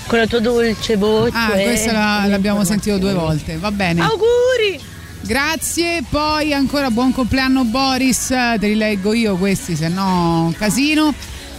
con la tua dolce voce. Ah, questa la- l'abbiamo sentito due volte. Va bene. Auguri! Grazie, poi ancora buon compleanno Boris, te li leggo io questi, se no casino.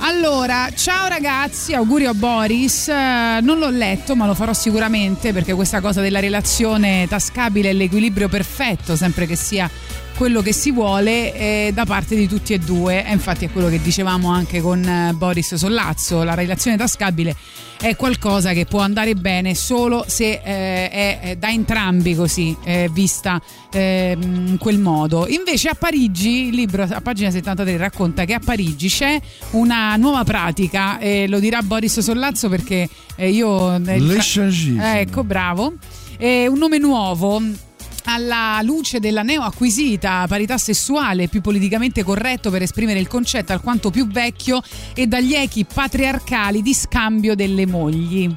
Allora, ciao ragazzi, auguri a Boris. Eh, non l'ho letto, ma lo farò sicuramente perché questa cosa della relazione tascabile e l'equilibrio perfetto, sempre che sia quello che si vuole eh, da parte di tutti e due. E infatti è quello che dicevamo anche con eh, Boris Sollazzo, la relazione tascabile è qualcosa che può andare bene solo se eh, è, è da entrambi così eh, vista eh, in quel modo. Invece a Parigi, il libro a pagina 73 racconta che a Parigi c'è una nuova pratica, lo dirà Boris Sollazzo perché eh, io... eh, eh, ecco, bravo. Eh, un nome nuovo alla luce della neoacquisita parità sessuale più politicamente corretto per esprimere il concetto alquanto più vecchio e dagli echi patriarcali di scambio delle mogli.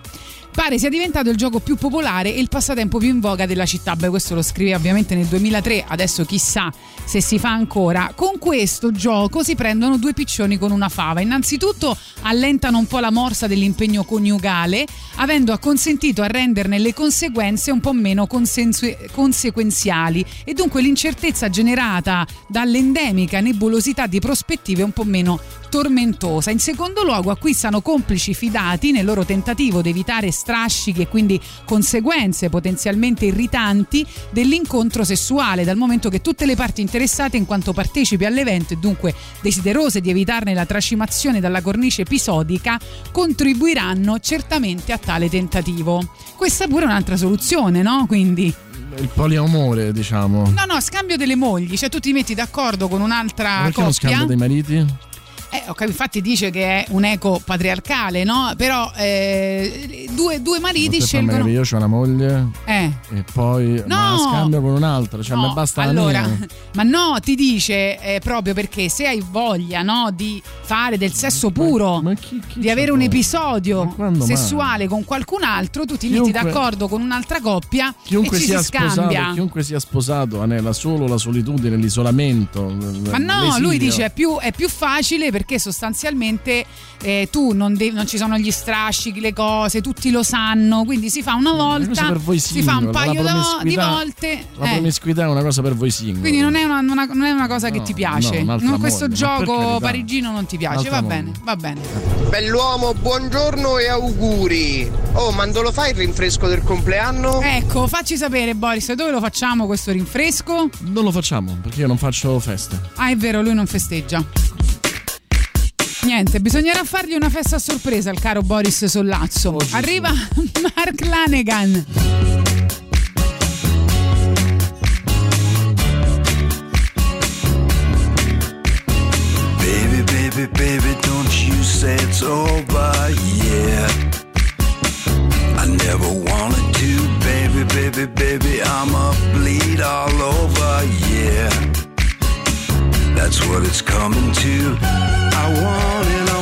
Pare sia diventato il gioco più popolare e il passatempo più in voga della città. Beh, questo lo scrive ovviamente nel 2003, adesso chissà se si fa ancora. Con questo gioco si prendono due piccioni con una fava. Innanzitutto allentano un po' la morsa dell'impegno coniugale, avendo acconsentito a renderne le conseguenze un po' meno consensu- conseguenziali e dunque l'incertezza generata dall'endemica nebulosità di prospettive un po' meno tormentosa. In secondo luogo acquistano complici fidati nel loro tentativo di evitare strascichi e quindi conseguenze potenzialmente irritanti dell'incontro sessuale, dal momento che tutte le parti interessate in quanto partecipi all'evento e dunque desiderose di evitarne la trascimazione dalla cornice episodica, contribuiranno certamente a tale tentativo. Questa pure è un'altra soluzione, no? Quindi Il poliamore, diciamo. No, no, scambio delle mogli, cioè tu ti metti d'accordo con un'altra Perché non coppia. scambio dei mariti? Eh, capito, infatti dice che è un eco patriarcale, no? Però eh, due, due mariti farmi scelgono. Io ho una moglie Eh. e poi ma No! scambio con un'altra, cioè No, basta allora, ma no, ti dice eh, proprio perché se hai voglia no, di fare del sesso puro, di avere un episodio quando mai? sessuale con qualcun altro, tu ti metti Chiunque- d'accordo con un'altra coppia Chiunque e ci sia si scambia. sposato, chiunque sia sposato anela solo la solitudine, l'isolamento. Ma no, lui dice è più, è più facile perché sostanzialmente eh, tu non, devi- non ci sono gli strascichi, le cose, tutti lo sanno, quindi si fa una cosa volta, per voi si fa un singoli, paio di volte. La eh. promiscuità è una cosa per voi singoli. Quindi non è una, una- non è una cosa che No, ti no, piace. Non- questo per gioco parigino non ti piace. Va moglie. bene, va bene. Bell'uomo, buongiorno e auguri. Oh, ma non lo fai il rinfresco del compleanno? Ecco, facci sapere, Boris, dove lo facciamo questo rinfresco? Non lo facciamo perché io non faccio feste. Ah, è vero, lui non festeggia. Niente, bisognerà fargli una festa a sorpresa al caro Boris Sollazzo. Arriva Mark Lanegan. Baby, baby, baby, don't you say it's over, yeah. I never wanted to, baby, baby, baby, I'ma bleed all over, yeah. That's what it's coming to. I want it, I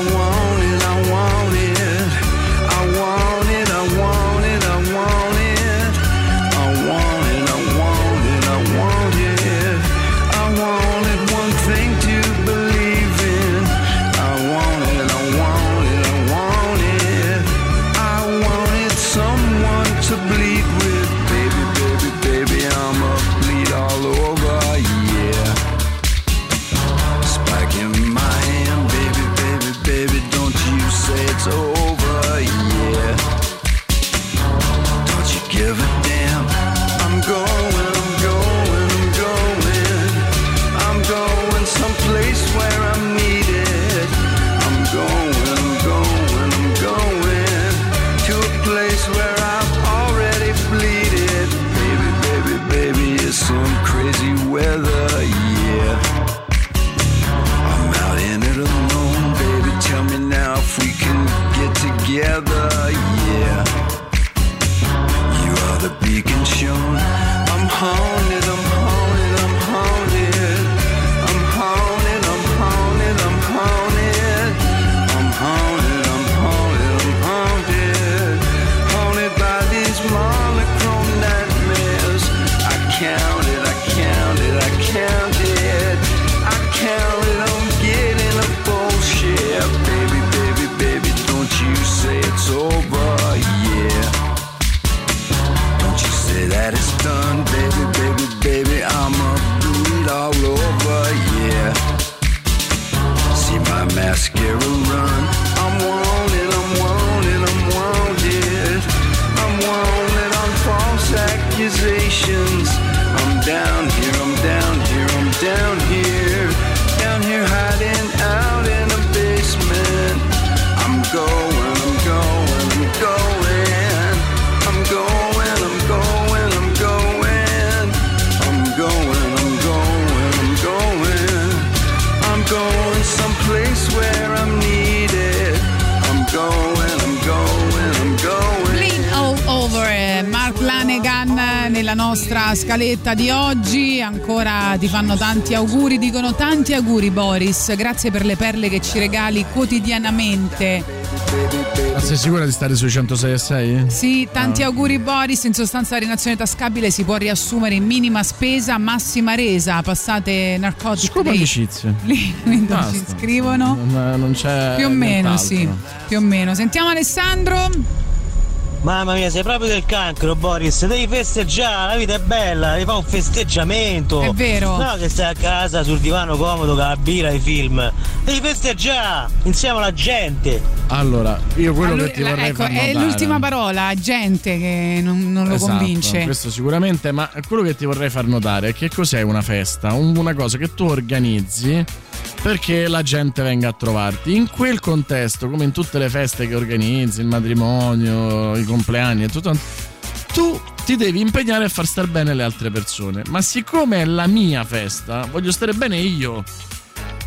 nostra scaletta di oggi ancora ti fanno tanti auguri dicono tanti auguri Boris grazie per le perle che ci regali quotidianamente Ma sei sicura di stare sui 106 e 6? sì tanti Ah. auguri Boris in sostanza la rinazione tascabile si può riassumere in minima spesa massima resa passate narcotic Scopo day. amicizie. lì mentre ci scrivono Non, non c'è. più o meno sì più o meno sentiamo Alessandro Mamma mia, sei proprio del cancro, Boris. Devi festeggiare, la vita è bella, devi fare un festeggiamento. È vero. No, che stai a casa sul divano comodo con la birra e i film. Devi festeggiare insieme alla gente. Allora, io quello Allora, che ti vorrei ecco, far è notare. l'ultima parola gente che non, non lo Esatto, convince Questo sicuramente, ma quello che ti vorrei far notare è che cos'è una festa? Un- una cosa che tu organizzi perché la gente venga a trovarti. In quel contesto, come in tutte le feste che organizzi, il matrimonio, i compleanni e tutto, tu ti devi impegnare a far star bene le altre persone. Ma siccome è la mia festa, voglio stare bene io.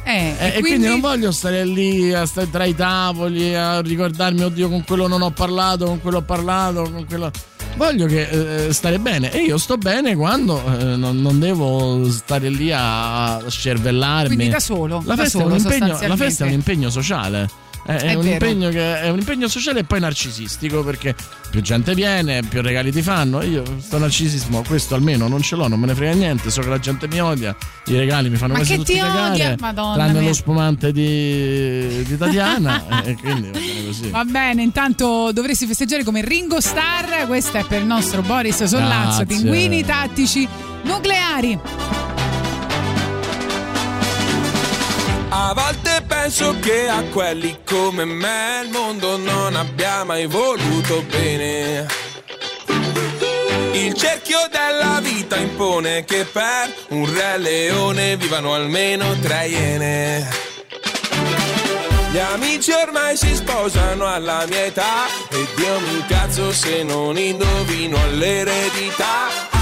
Eh, Eh, e, quindi... non voglio stare lì a stare tra i tavoli a ricordarmi, oddio, con quello non ho parlato, con quello ho parlato, con quello. Voglio che eh, stare bene e io sto bene quando eh, non, non devo stare lì a, scervellarmi. Quindi da solo, La da festa, solo, è, un impegno, la festa è un impegno sociale. È, è un che, è un impegno sociale e poi narcisistico perché più gente viene, più regali ti fanno. Io sto narcisismo, questo almeno non ce l'ho, non me ne frega niente. So che la gente mi odia, i regali mi fanno Ma quasi che tutti ti cagare. odia? Madonna tranne mia. lo spumante di, di Tatiana. e quindi va bene così. Va bene, intanto dovresti festeggiare come Ringo Starr. Questo è per il nostro Boris Sollazzo. Pinguini tattici nucleari. A volte penso che a quelli come me il mondo non abbia mai voluto bene. Il cerchio della vita impone che per un re leone vivano almeno tre iene. Gli amici ormai si sposano alla mia età e Dio mi incazzo se non indovino all'eredità.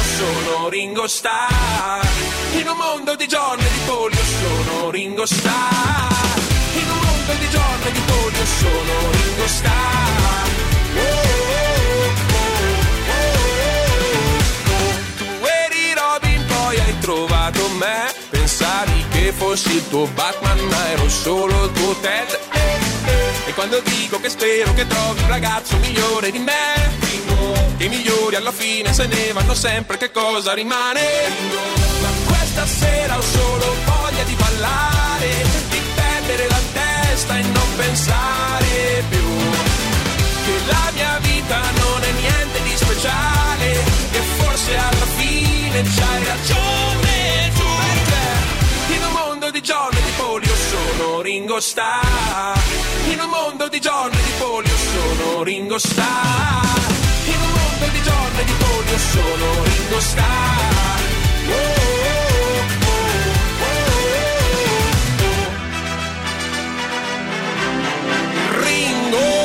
sono Ringo Starr. In un mondo di e di polio sono Ringo Starr. In un mondo di e di polio sono Ringo Starr. Tu eri Robin, poi hai trovato me. Pensavi che fossi il tuo Batman, ma ero solo il tuo Ted. E quando dico che spero che trovi un ragazzo migliore di me, che i migliori alla fine se ne vanno sempre, che cosa rimane? Ma questa sera ho solo voglia di ballare, di perdere la testa e non pensare più. Che la mia vita non è niente di speciale e forse alla fine c'hai ragione tu. In un mondo di e di polio sono Ringo Starr. In un mondo di e di polio sono Ringo Starr di John e di polio sono Ringo Starr Oh, oh, oh, oh, oh. Ringo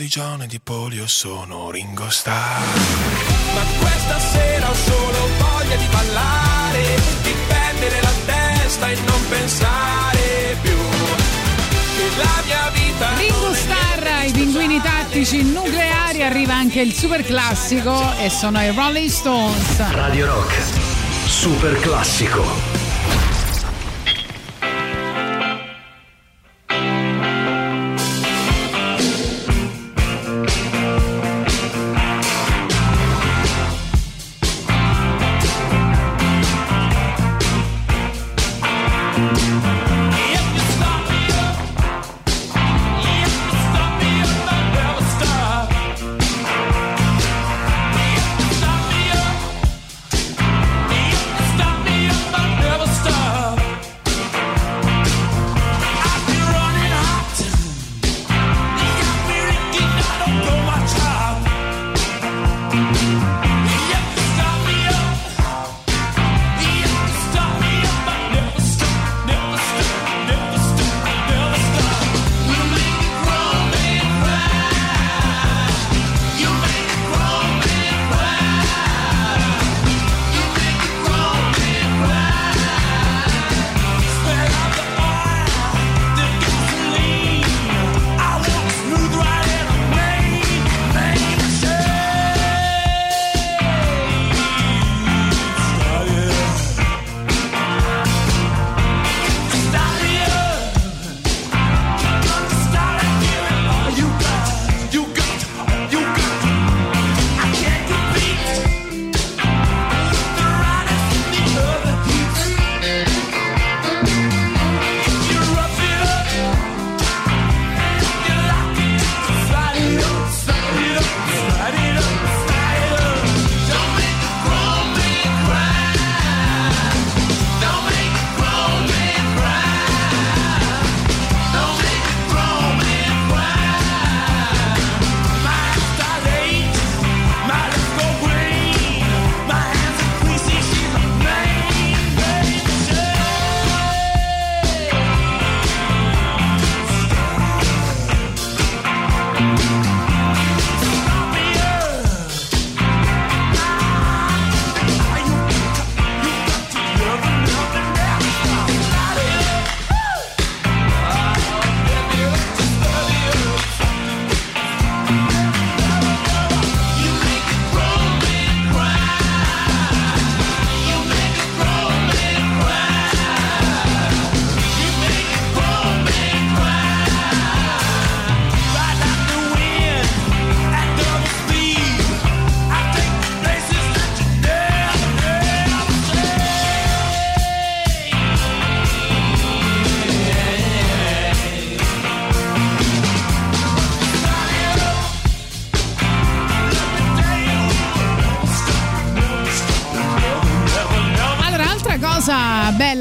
di John e di polio sono Ringo Starr Ma questa sera ho solo voglia di ballare Di perdere la testa e non pensare più Che la mia vita Ringo Starr, i pinguini tattici nucleari. Arriva anche il super classico e sono i Rolling Stones. Radio Rock. Super classico.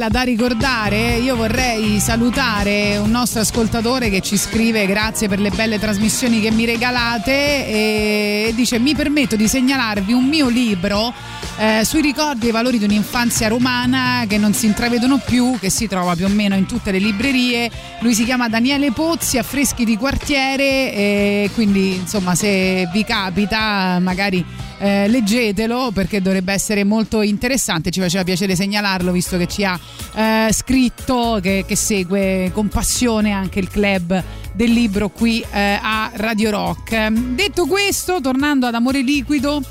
Da ricordare, io vorrei salutare un nostro ascoltatore che ci scrive grazie per le belle trasmissioni che mi regalate e dice mi permetto di segnalarvi un mio libro eh, sui ricordi e i valori di un'infanzia romana che non si intravedono più, che si trova più o meno in tutte le librerie. Lui si chiama Daniele Pozzi, Affreschi di quartiere quindi insomma se vi capita magari eh, leggetelo perché dovrebbe essere molto interessante. Ci faceva piacere segnalarlo visto che ci ha eh, scritto che, che segue con passione anche il club del libro qui eh, a Radio Rock. Detto questo, tornando ad Amore Liquido.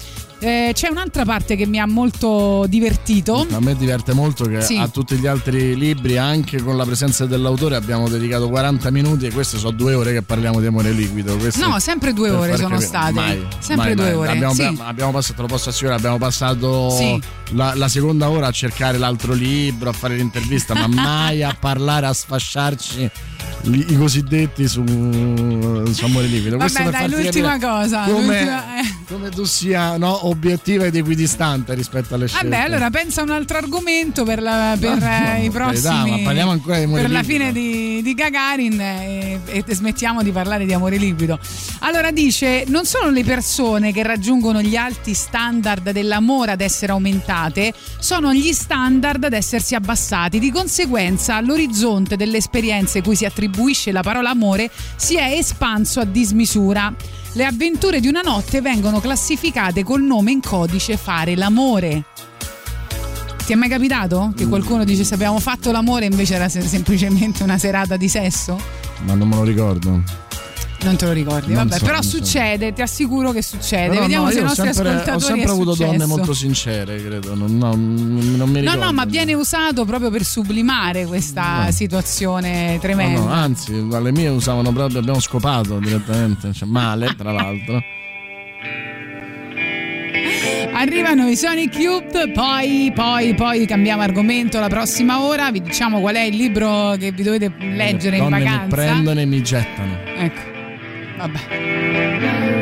Eh, c'è un'altra parte che mi ha molto divertito. A me diverte molto che Sì. a tutti gli altri libri, anche con la presenza dell'autore, abbiamo dedicato 40 minuti e queste sono due ore che parliamo di amore liquido. Questo No, sempre due ore sono capire- state. Mai, Sempre mai, due mai. ore. Abbiamo, sì. abbiamo passato, te lo posso assicurare, abbiamo passato Sì. la, la seconda ora a cercare l'altro libro, a fare l'intervista, ma mai a parlare, a sfasciarci i, cosiddetti su, su amore liquido. Vabbè, dai, l'ultima capire cosa. Come, l'ultima- eh. Come tu sia no, obiettiva ed equidistante rispetto alle scelte. Vabbè, allora pensa a un altro argomento per, la- per, No, eh, i per carità, prossimi. ma parliamo ancora di amore Per la liquido. fine di, di Gagarin eh, e, e smettiamo di parlare di amore liquido. Allora dice: non sono le persone che raggiungono gli alti standard dell'amore ad essere aumentate, sono gli standard ad essersi abbassati. Di conseguenza, l'orizzonte delle esperienze cui si attribuisce la parola amore si è espanso a dismisura. Le avventure di una notte vengono classificate col nome in codice fare l'amore. Ti è mai capitato che qualcuno dice se abbiamo fatto l'amore invece era se- semplicemente una serata di sesso? Ma non me lo ricordo. Non te lo ricordi, Non vabbè, so, però non so. succede, ti assicuro che succede. Però Vediamo no, se i nostri sempre, ascoltatori ho sempre avuto donne successo. molto sincere, credo. Non, no, non mi No, ricordo. no, ma viene usato proprio per sublimare questa No. situazione No, tremenda. no, anzi, dalle mie usavano proprio, abbiamo scopato direttamente, cioè male tra l'altro. Arrivano i Sonic Youth, poi, poi, poi cambiamo argomento la prossima ora. Vi diciamo qual è il libro che vi dovete leggere in Donne mi vacanza. prendono e mi gettano. Ecco, vabbè. Everybody's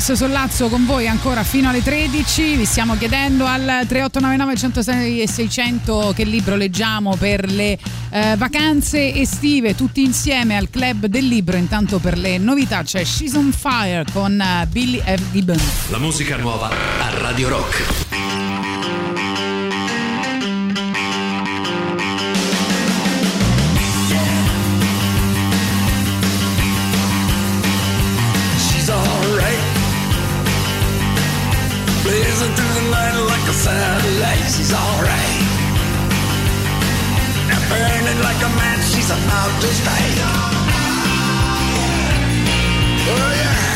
Fabrizio Sollazzo con voi ancora fino alle 13. Vi stiamo chiedendo al 3899 106 e 600 che libro leggiamo per le eh, vacanze estive tutti insieme al club del libro. Intanto per le novità c'è She's on Fire con eh, Billy F. Gibbon. La musica nuova a Radio Rock. She's alright. Now burning like a match. She's about to strike. Oh yeah.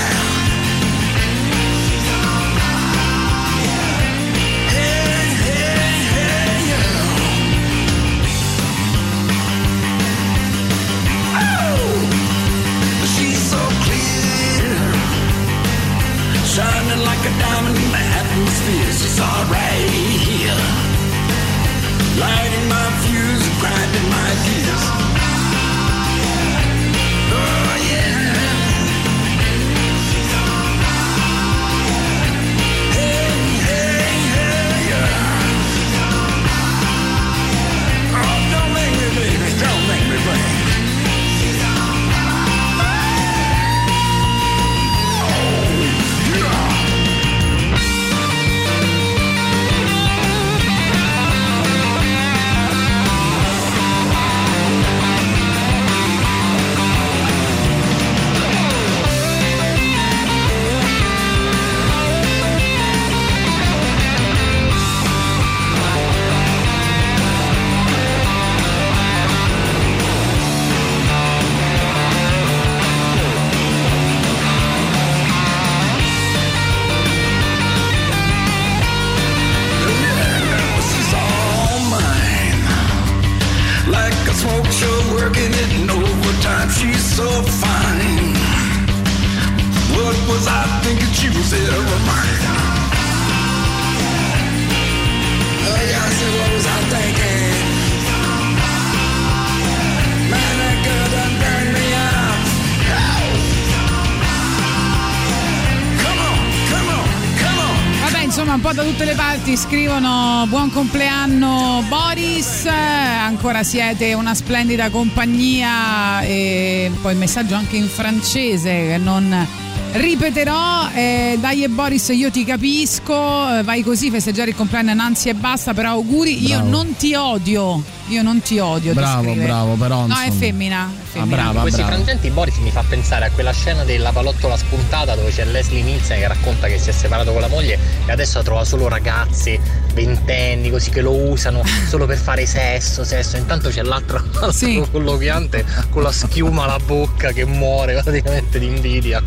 Scrivono buon compleanno Boris, ancora siete una splendida compagnia. E poi il messaggio anche in francese che non ripeterò. Eh, dai e Boris, io ti capisco, eh, vai così, festeggiare il compleanno a Nancy e basta, però auguri, io Bravo. non ti odio, io non ti odio. ti Bravo, scrive. bravo, però, No, è insomma. femmina. è femmina. brava, Questi brava. frangenti Boris mi fa pensare a quella scena della palottola spuntata dove c'è Leslie Nielsen che racconta che si è separato con la moglie e adesso trova solo ragazzi ventenni così che lo usano solo per fare sesso, sesso. Intanto c'è l'altro, l'altro colloquiante con la schiuma alla bocca che muore praticamente di invidia.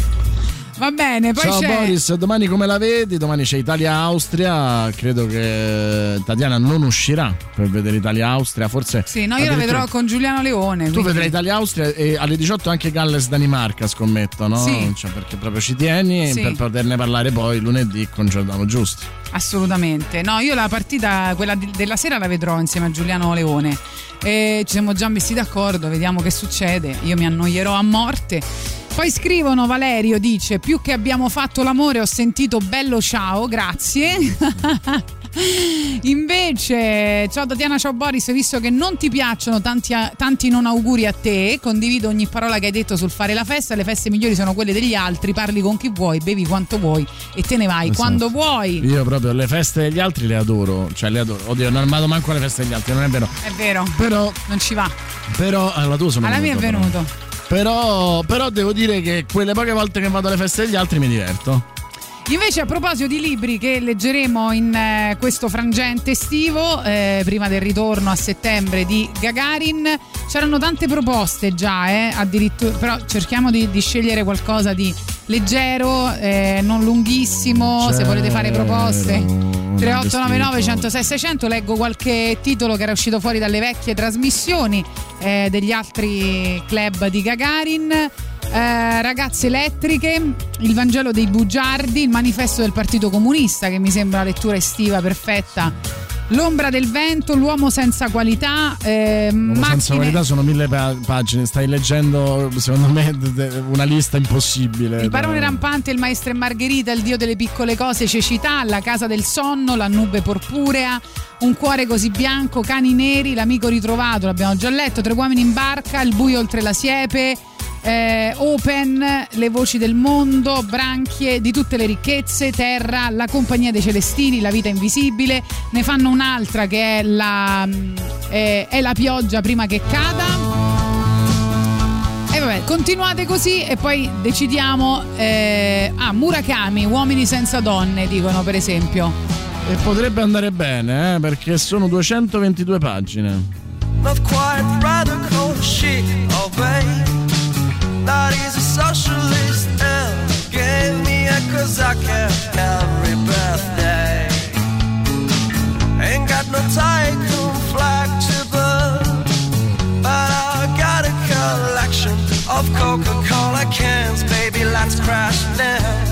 Va bene, poi Ciao c'è... Boris, domani come la vedi? Domani c'è Italia-Austria, credo che Tatiana non uscirà per vedere Italia-Austria, forse... Sì, no, io la vedrò con Giuliano Leone. Tu quindi- vedrai Italia-Austria e alle 18 anche Galles-Danimarca, scommetto, no? Sì. Cioè, perché proprio ci tieni Sì. per poterne parlare poi lunedì con Giordano Giusti. Assolutamente. No, io la partita, quella di- della sera, la vedrò insieme a Giuliano Leone. E ci siamo già messi d'accordo, vediamo che succede. Io mi annoierò a morte. Poi scrivono Valerio dice più che abbiamo fatto l'amore ho sentito bello ciao, grazie. Invece, ciao Tatiana, ciao Boris, visto che non ti piacciono tanti, tanti non auguri a te, condivido ogni parola che hai detto sul fare la festa, le feste migliori sono quelle degli altri, parli con chi vuoi, bevi quanto vuoi e te ne vai Esatto. quando vuoi. Io proprio le feste degli altri le adoro, cioè le adoro. Oddio, non vado manco alle feste degli altri, non è vero. È vero, Però, non ci va. però alla tua sono Alla mia è venuto. Però, però devo dire che quelle poche volte che vado alle feste degli altri mi diverto. Invece a proposito di libri che leggeremo in eh, questo frangente estivo, eh, prima del ritorno a settembre di Gagarin, c'erano tante proposte già, eh, addirittura, però cerchiamo di, di scegliere qualcosa di leggero, eh, non lunghissimo, se volete fare proposte. 3899 106 600 leggo qualche titolo che era uscito fuori dalle vecchie trasmissioni eh, degli altri club di Gagarin eh, ragazze elettriche il Vangelo dei bugiardi il manifesto del Partito Comunista che mi sembra la lettura estiva perfetta L'ombra del vento, l'uomo senza qualità, eh, Uomo senza qualità sono mille pa- pagine, stai leggendo secondo me una lista impossibile. Il barone rampante, il maestro e Margherita, il dio delle piccole cose, cecità, la casa del sonno, la nube purpurea, un cuore così bianco, cani neri, l'amico ritrovato, l'abbiamo già letto, tre uomini in barca, il buio oltre la siepe. Eh, open, le voci del mondo, branchie di tutte le ricchezze, terra, la compagnia dei celestini, la vita invisibile, ne fanno un'altra che è la, mm, è- è la pioggia prima che cada. E vabbè, continuate così e poi decidiamo. Eh, ah, Murakami, uomini senza donne, dicono per esempio. E potrebbe andare bene, eh, perché sono 222 pagine. Not quite radical shit, oh babe. That is a socialist and gave me a Cossack every birthday. Ain't got no tycoon flag to burn, but I got a collection of Coca-Cola cans, baby. Let's crash now.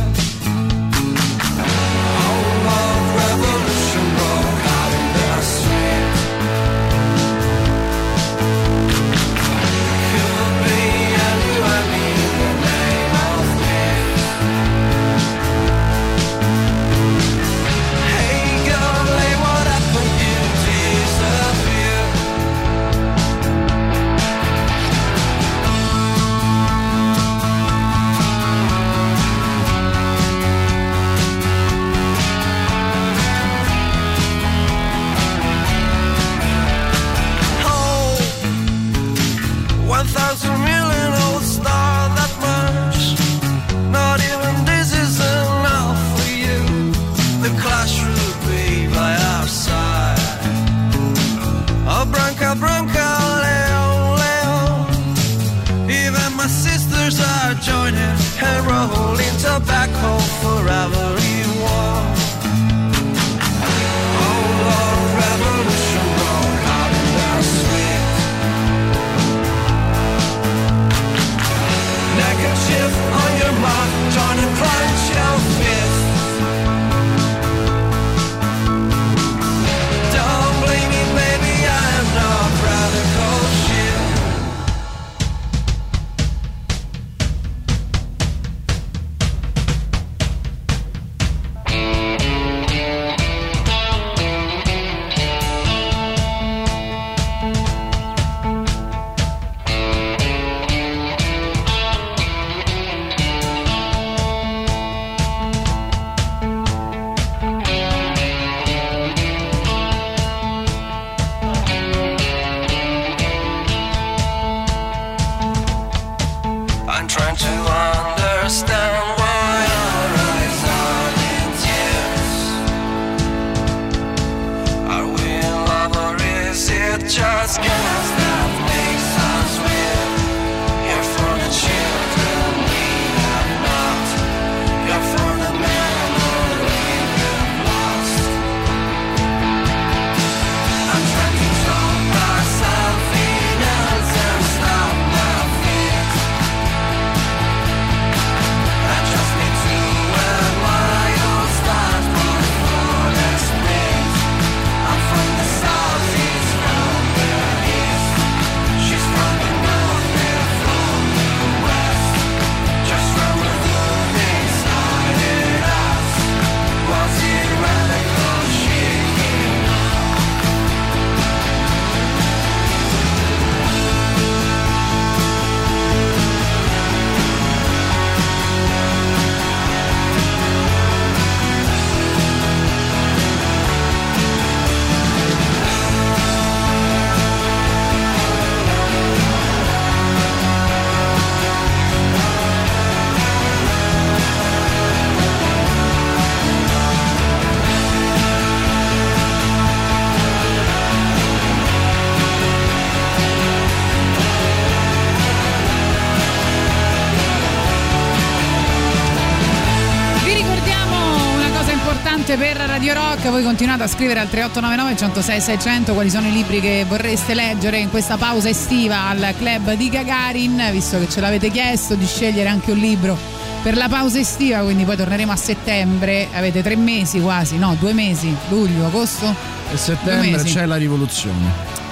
Voi continuate a scrivere al 3899 106 600 quali sono i libri che vorreste leggere in questa pausa estiva al club di Gagarin, visto che ce l'avete chiesto di scegliere anche un libro per la pausa estiva, quindi poi torneremo a settembre. Avete tre mesi quasi, no, due mesi, luglio, agosto. E settembre c'è la rivoluzione.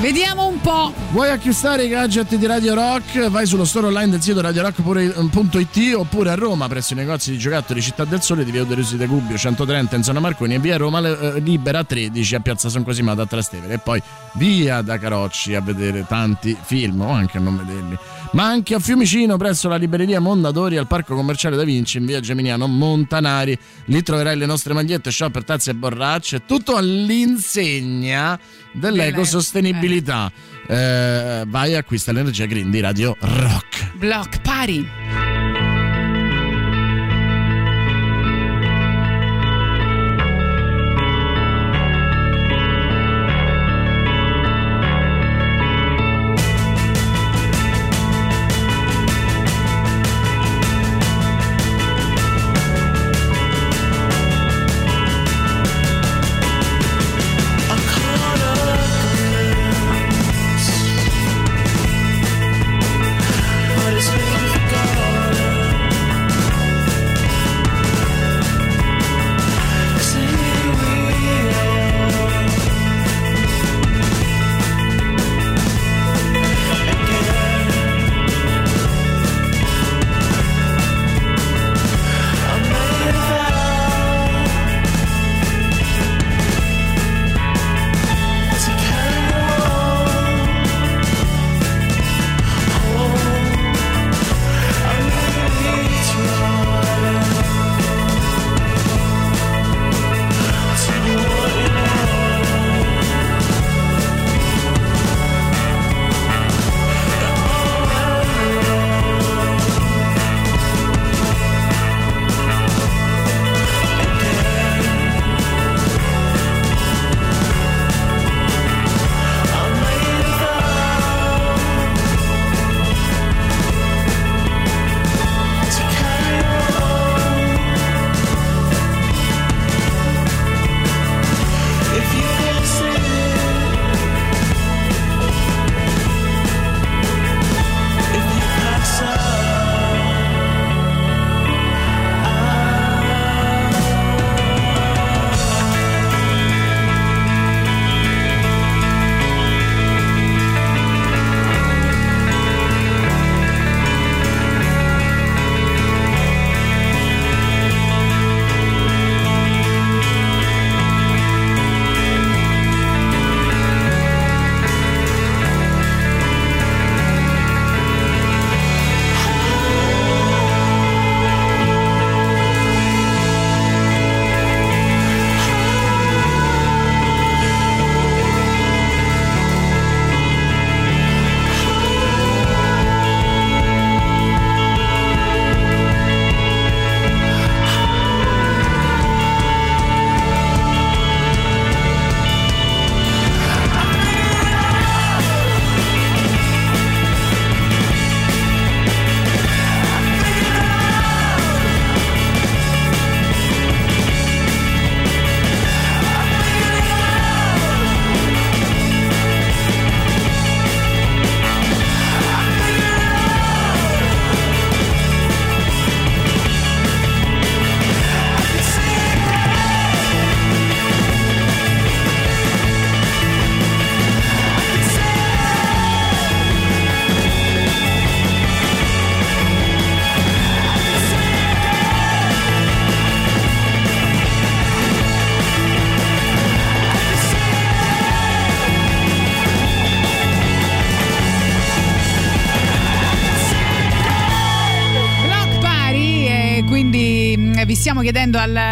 Vediamo un po'. Vuoi acquistare i gadget di Radio Rock? Vai sullo store online del sito radiorock.it oppure a Roma presso i negozi di giocattoli Città del Sole di Via Uderisi de Gubbio 130 in zona Marconi e via Roma eh, Libera 13 a Piazza San Cosimo a Trastevere e poi via da Carocci a vedere tanti film o anche a non vederli. Ma anche a Fiumicino presso la libreria Mondadori al Parco Commerciale Da Vinci in via Geminiano Montanari. Lì troverai le nostre magliette, shopper, tazze e borracce, tutto all'insegna dell'ecosostenibilità. Eh, vai e acquista l'energia green di Radio Rock. Block Party.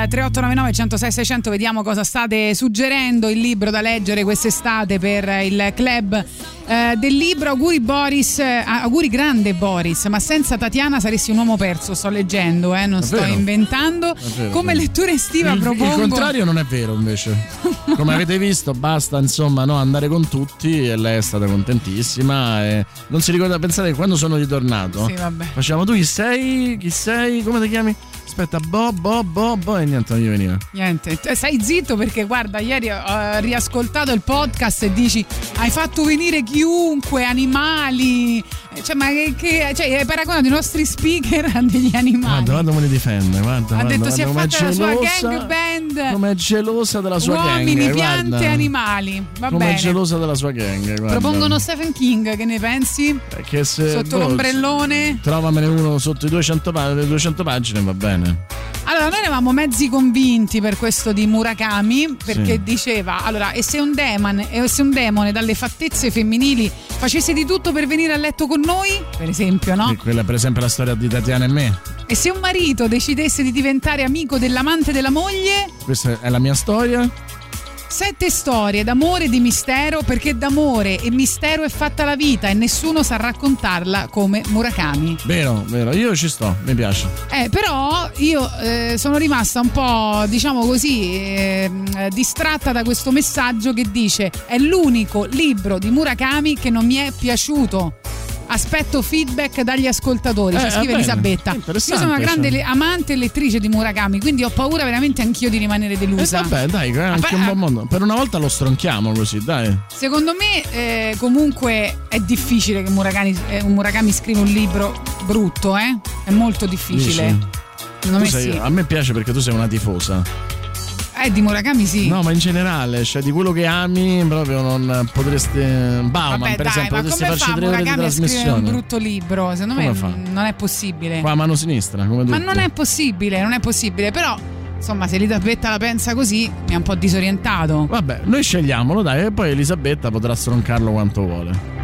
3899 106 600 vediamo cosa state suggerendo il libro da leggere quest'estate per il club. Eh, del libro auguri Boris eh, auguri grande Boris ma senza Tatiana saresti un uomo perso sto leggendo eh, non È sto vero. inventando. Vero, come lettura estiva il, propongo il contrario non è vero invece. Come avete visto basta insomma no, andare con tutti e lei è stata contentissima e non si ricorda pensate che quando sono ritornato Sì, vabbè. facciamo tu chi sei? Chi sei? Come ti chiami aspetta Bo Bo Bo Bo e niente non gli veniva Niente, stai zitto perché guarda, ieri ho riascoltato il podcast e dici hai fatto venire chi chiunque, animali. Eh, Cioè, ma che, cioè, hai paragonato i nostri speaker a degli animali. Guarda, guarda come li difende. Guarda, ha guarda, detto si è fatta la sua gang band. Come è gelosa della sua Uomini, gang. piante, guarda. animali. Va Come è gelosa della sua gang. Guarda. Propongono Stephen King, che ne pensi? Che se- Sotto boh, l'ombrellone. Trovamene uno sotto i 200, pa- le 200 pagine, va bene. Allora, noi eravamo mezzi convinti per questo di Murakami, perché Sì. diceva, allora, e se un demone, e se un demone dalle fattezze femminili facesse di tutto per venire a letto con noi, per esempio, no? E quella, per esempio, è la storia di Tatiana e me. E se un marito decidesse di diventare amico dell'amante della moglie, Questa è la mia storia. Sette storie d'amore e di mistero, perché d'amore e mistero è fatta la vita e nessuno sa raccontarla come Murakami. Vero, vero. Io ci sto, mi piace. Eh, però io eh, sono rimasta un po', diciamo così, ehm, distratta da questo messaggio che dice è l'unico libro di Murakami che non mi è piaciuto. Aspetto feedback dagli ascoltatori, ci Eh, scrive bene. Elisabetta. Io sono una grande cioè. amante e lettrice di Murakami, quindi ho paura veramente anch'io di rimanere delusa. Eh, vabbè, dai, è anche un buon mondo. Per una volta lo stronchiamo così, dai. Secondo me, eh, comunque, è difficile che Murakami, eh, Murakami scriva un libro brutto, eh? È molto difficile. Dici? Secondo Tu me sei- sì. A me piace perché tu sei una tifosa. Eh, di Murakami sì. No, ma in generale, cioè di quello che ami, proprio non potresti. Bauman, Vabbè, per dai, esempio, ma potresti farci fa tre ore di scrivere un trasmissione. brutto libro? Secondo me Come fa? mm, non è possibile. Qua a mano sinistra, come Ma tutti. non è possibile, non è possibile. Però, insomma, se Elisabetta la pensa così, mi ha un po' disorientato. Vabbè, noi scegliamolo, dai, e poi Elisabetta potrà stroncarlo quanto vuole.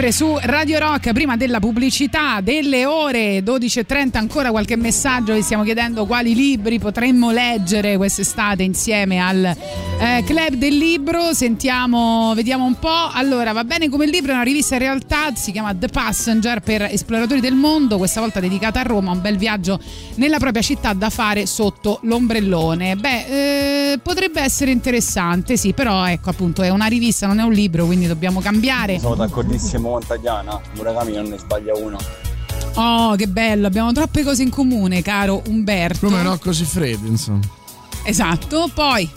Sempre su Radio Rock, prima della pubblicità, delle ore 12.30, ancora qualche messaggio, vi stiamo chiedendo quali libri potremmo leggere quest'estate insieme al eh, Club del Libro, sentiamo, vediamo un po'. Allora, va bene come il libro, è una rivista in realtà, si chiama The Passenger per esploratori del mondo, questa volta dedicata a Roma, un bel viaggio nella propria città da fare sotto l'ombrellone. Beh, eh, potrebbe essere interessante, sì, però ecco appunto è una rivista, non è un libro, quindi dobbiamo cambiare. Sono d'accordissimo con Tagliana, Murakami non ne sbaglia uno. Oh, che bello, abbiamo troppe cose in comune, caro Umberto. Come no, così freddi, insomma. Esatto, poi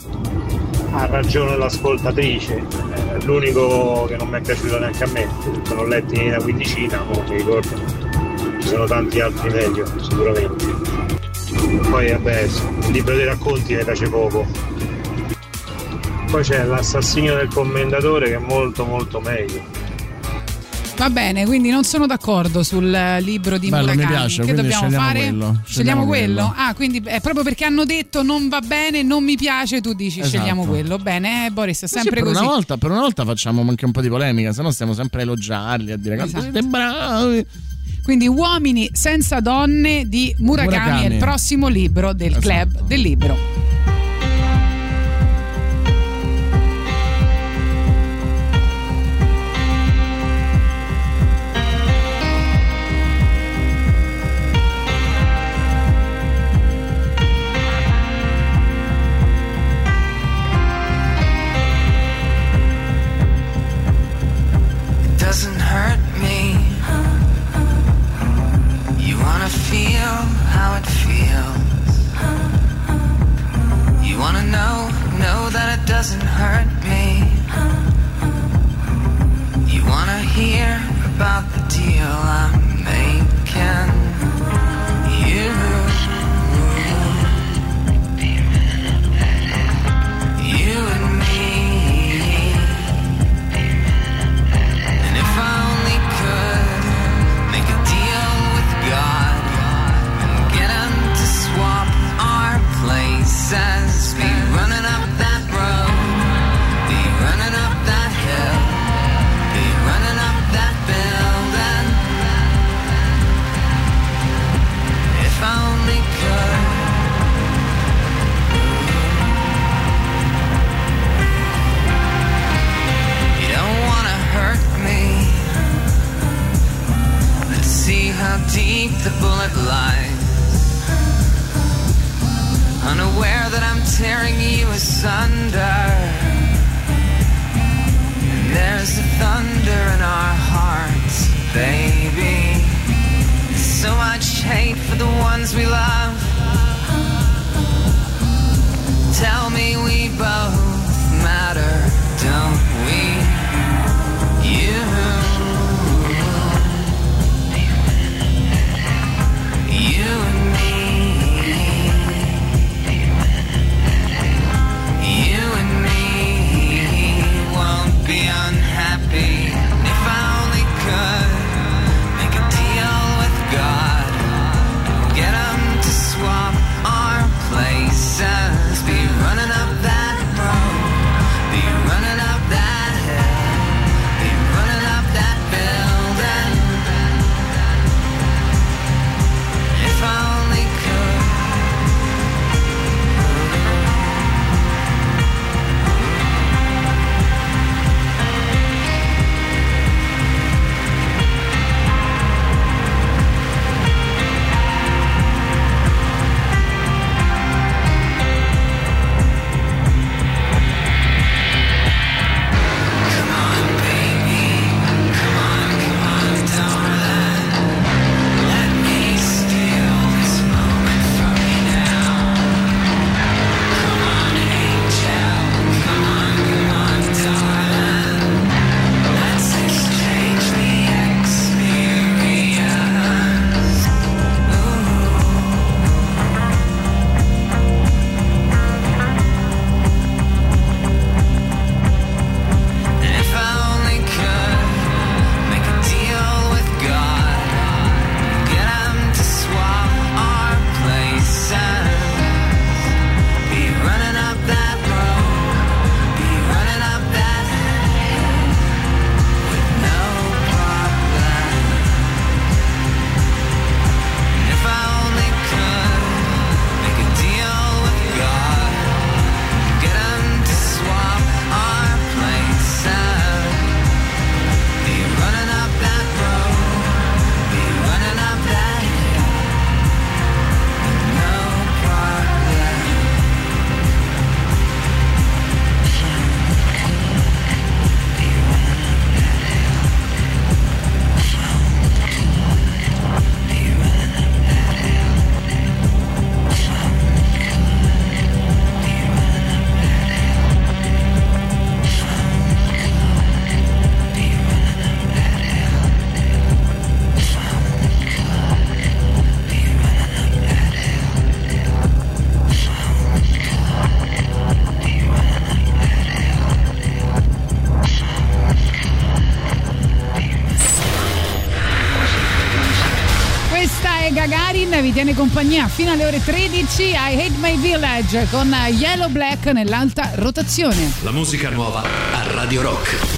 Ha ragione l'ascoltatrice, eh, l'unico che non mi è piaciuto neanche a me, letto in una quindicina, non mi ricordo. Ci sono tanti altri meglio, sicuramente. Poi vabbè, il libro dei racconti mi piace poco. Poi c'è l'assassinio del commendatore che è molto molto meglio. Va bene, quindi non sono d'accordo sul eh, libro di Bello, mi Murakami. piace, che dobbiamo fare? quello. Scegliamo quello. quello. Ah, quindi è proprio perché hanno detto non va bene, non mi piace, tu dici Esatto. scegliamo quello. Bene, eh, Boris, è Sì, sempre per, così. Una volta, per una volta facciamo anche un po' di polemica, se no stiamo sempre a elogiarli, a dire Esatto. siete bravi. Quindi Uomini senza donne di Murakami, Murakami. è il prossimo libro del Esatto. club del libro. That it doesn't hurt me. You wanna hear about the deal I'm making. Deep the bullet lies. Unaware that I'm tearing you asunder. Tiene compagnia fino alle ore 13 I Hate My Village con Yellow Black nell'alta rotazione. La musica nuova a Radio Rock.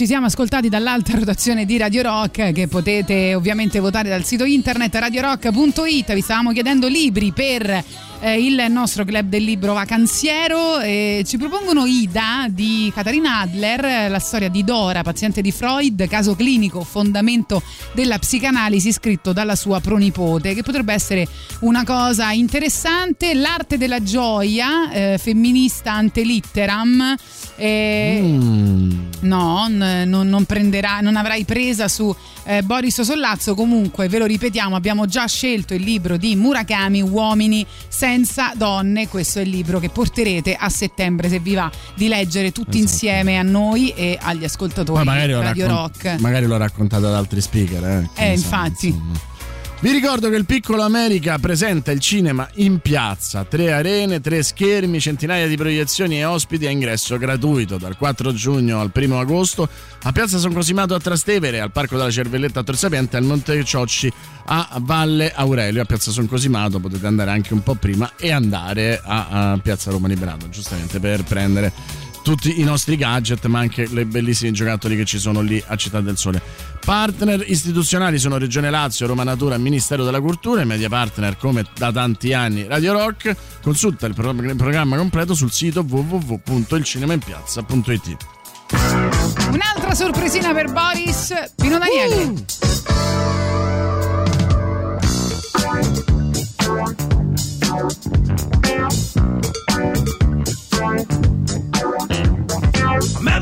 Ci siamo ascoltati dall'alta rotazione di Radio Rock che potete ovviamente votare dal sito internet radiorock.it vi stavamo chiedendo libri per eh, il nostro club del libro vacanziero e ci propongono Ida di Katarina Adler eh, la storia di Dora paziente di Freud caso clinico fondamento della psicanalisi scritto dalla sua pronipote che potrebbe essere una cosa interessante. L'arte della gioia eh, femminista ante litteram eh, No, n- non, non prenderà, non avrai presa su eh, Boris Sollazzo. Comunque, ve lo ripetiamo, abbiamo già scelto il libro di Murakami, Uomini senza donne. Questo è il libro che porterete a settembre, se vi va, di leggere tutti insieme a noi e agli ascoltatori di Radio raccon- Rock. magari l'ho raccontato ad altri speaker. Eh, eh, so, infatti. insomma. Vi ricordo che il Piccolo America presenta il cinema in piazza, tre arene, tre schermi, centinaia di proiezioni e ospiti a ingresso gratuito dal 4 giugno al 1 agosto a Piazza San Cosimato a Trastevere, al Parco della Cervelletta a Tor Sapiente, al Monte Ciocci a Valle Aurelio. A Piazza San Cosimato potete andare anche un po' prima e andare a, a Piazza Roma Librato, giustamente per prendere tutti i nostri gadget, ma anche le bellissime giocattoli che ci sono lì a Città del Sole. Partner istituzionali sono Regione Lazio, Roma Natura, Ministero della Cultura e media partner come da tanti anni Radio Rock. Consulta il pro- programma completo sul sito www.ilcinemainpiazza.it. Un'altra sorpresina per Boris Pino Daniele. A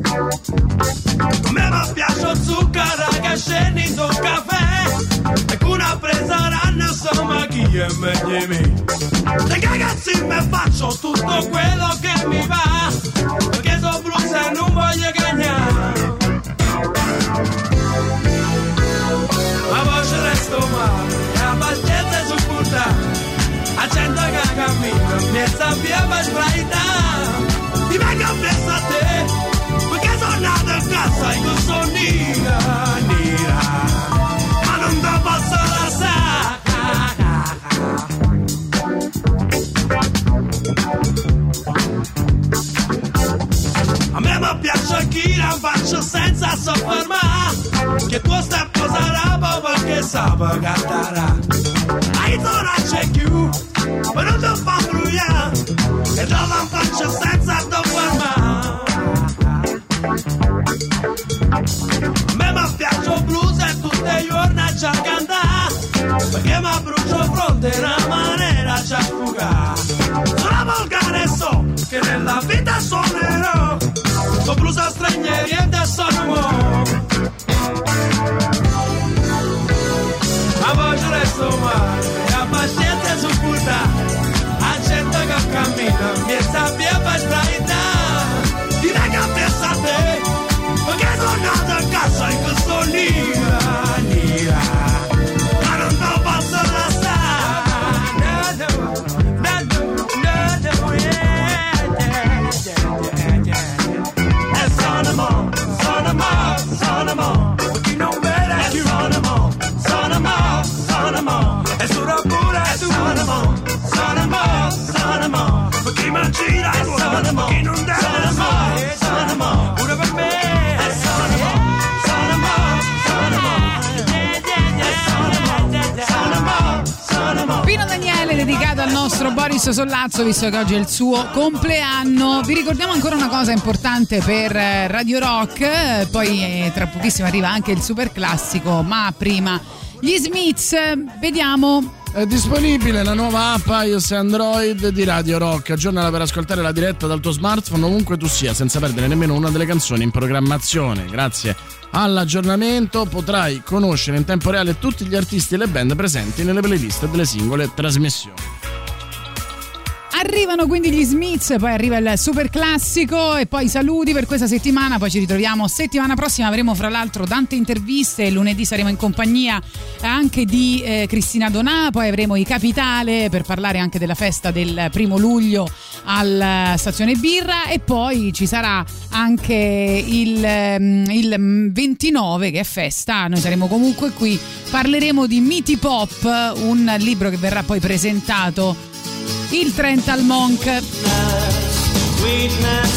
Come mi piace il zucchero che scende in un caffè E con una presa ranna sama chi è meglio di me. Gli Le ragazzi me faccio tutto quello che mi va Perché sono brucia e non voglio gagnare. Ma voce resto male e abbastanza supportare A gente che cammina mi sta via per sbraitare. A casa e non sono nera, nera Ma non ti posso lasciare blues e tutte le giorni c'è a cantare Perché mi brucio fronte in una maniera c'è a fugare Sono volgare so che nella vita suonerò Con blues a stranieri e da sono mo Ma voglio resto male E a pazienza su puta. A gente che cammina Mi sapeva sbraitare Sollazzo visto che oggi è il suo compleanno vi ricordiamo ancora una cosa importante per eh, Radio Rock poi eh, tra pochissimo arriva anche il super classico ma prima gli Smiths vediamo È disponibile la nuova app iOS e Android di Radio Rock. Aggiornala per ascoltare la diretta dal tuo smartphone ovunque tu sia, senza perdere nemmeno una delle canzoni in programmazione. Grazie all'aggiornamento potrai conoscere in tempo reale tutti gli artisti e le band presenti nelle playlist delle singole trasmissioni. Arrivano quindi gli Smiths, poi arriva il super classico e poi i saluti per questa settimana, poi ci ritroviamo settimana prossima, avremo fra l'altro tante interviste, lunedì saremo in compagnia anche di eh, Cristina Donà, poi avremo i Capitale per parlare anche della festa del primo luglio alla stazione Birra e poi ci sarà anche il, ehm, il 29 che è festa, noi saremo comunque qui, parleremo di Miti Pop, un libro che verrà poi presentato il 30 al Monk. Sweetness,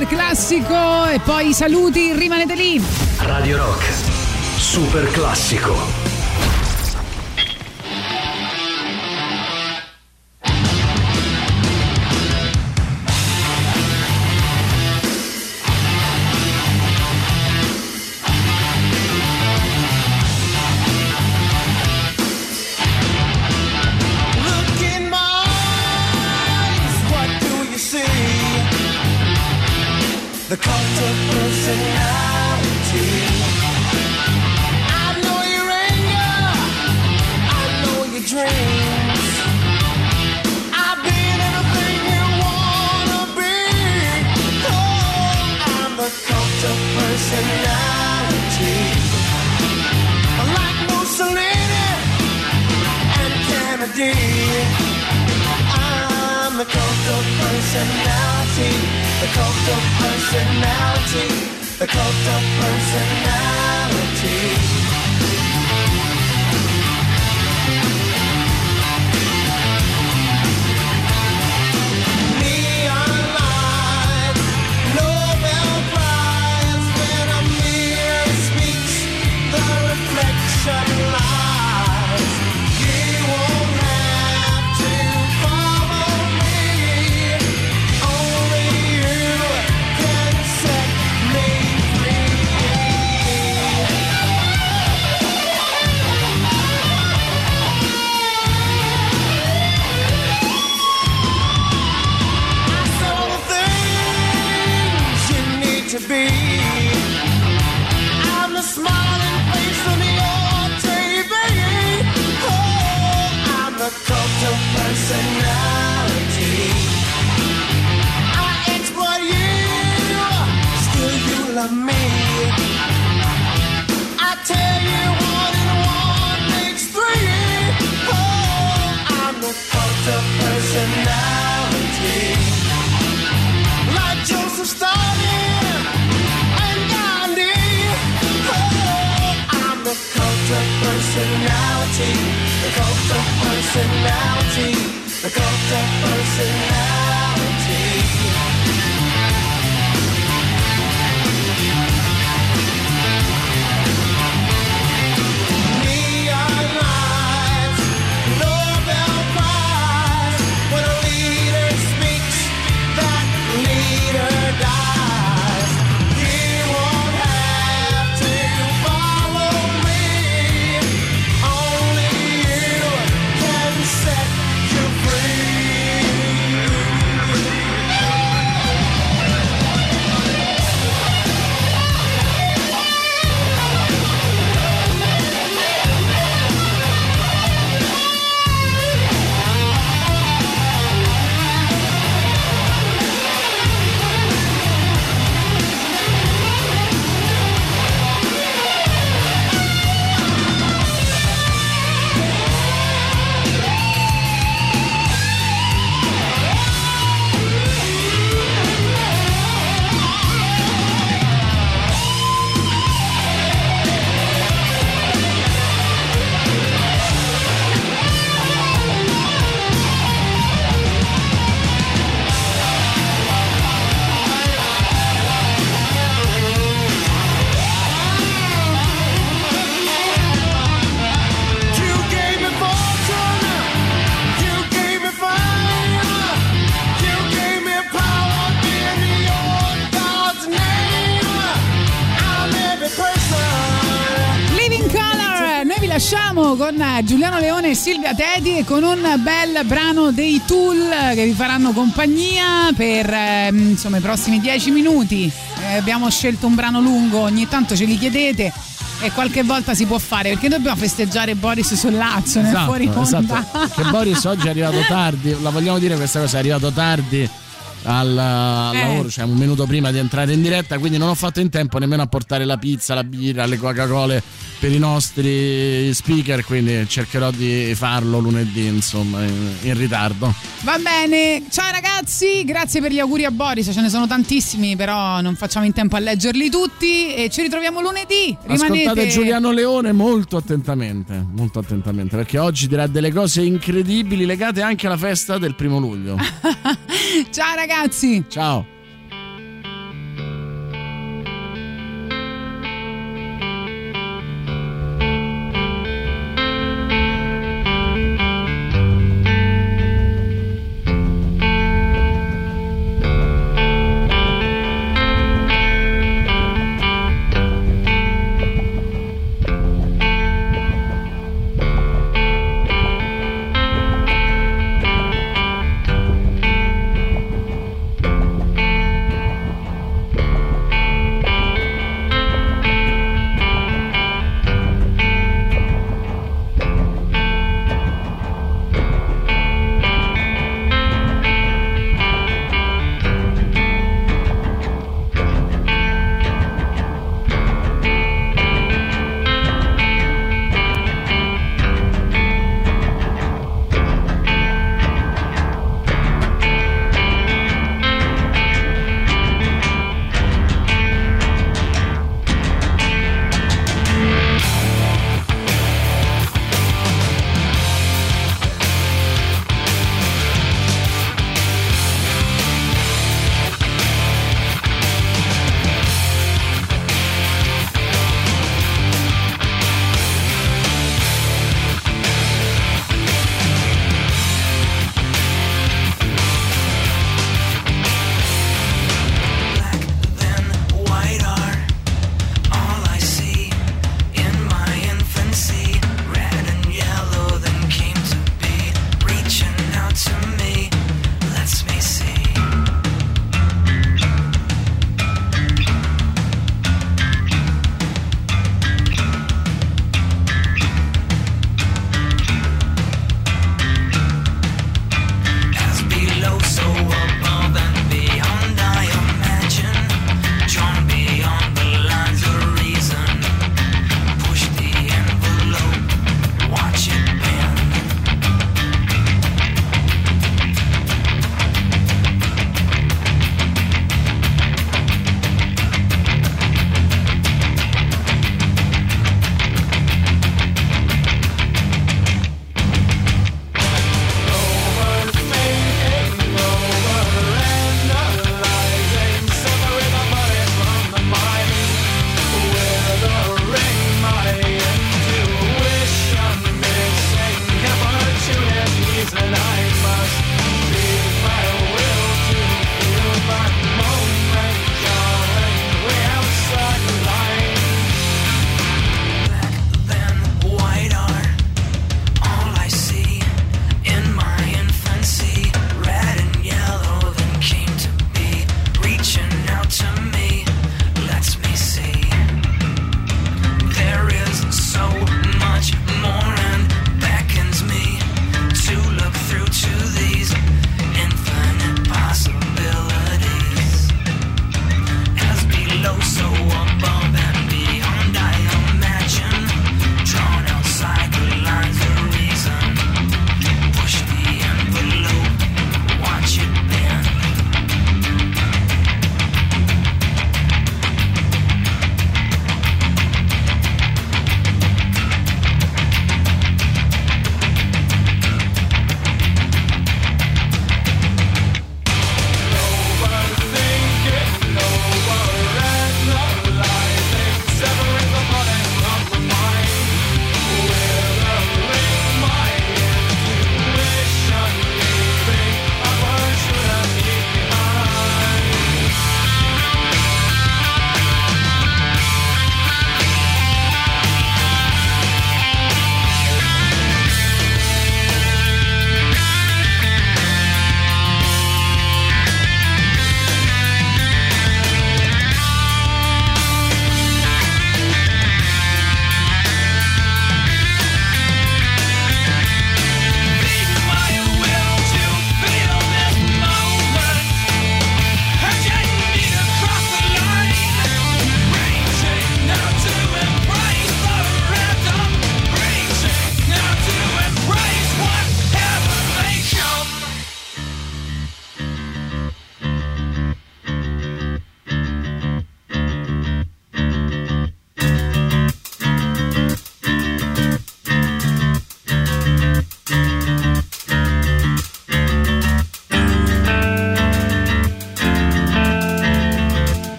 super classico e poi i saluti, rimanete lì. Radio Rock, super classico. Giuliano Leone e Silvia Teti e con un bel brano dei Tool che vi faranno compagnia per ehm, insomma i prossimi dieci minuti. Eh, abbiamo scelto un brano lungo, ogni tanto ce li chiedete e qualche volta si può fare perché dobbiamo festeggiare Boris Sollazzo nel fuori onda. esatto. Che Boris oggi è arrivato tardi, la vogliamo dire questa cosa, è arrivato tardi al, al Eh. lavoro, cioè un minuto prima di entrare in diretta, quindi non ho fatto in tempo nemmeno a portare la pizza, la birra, le Coca-Cola per i nostri speaker, quindi cercherò di farlo lunedì, insomma, in, in ritardo. Va bene, ciao ragazzi, grazie per gli auguri a Boris, ce ne sono tantissimi, però non facciamo in tempo a leggerli tutti e ci ritroviamo lunedì. Rimanete Ascoltate Giuliano Leone molto attentamente, molto attentamente, perché oggi dirà delle cose incredibili legate anche alla festa del primo luglio. Ciao ragazzi. Ciao.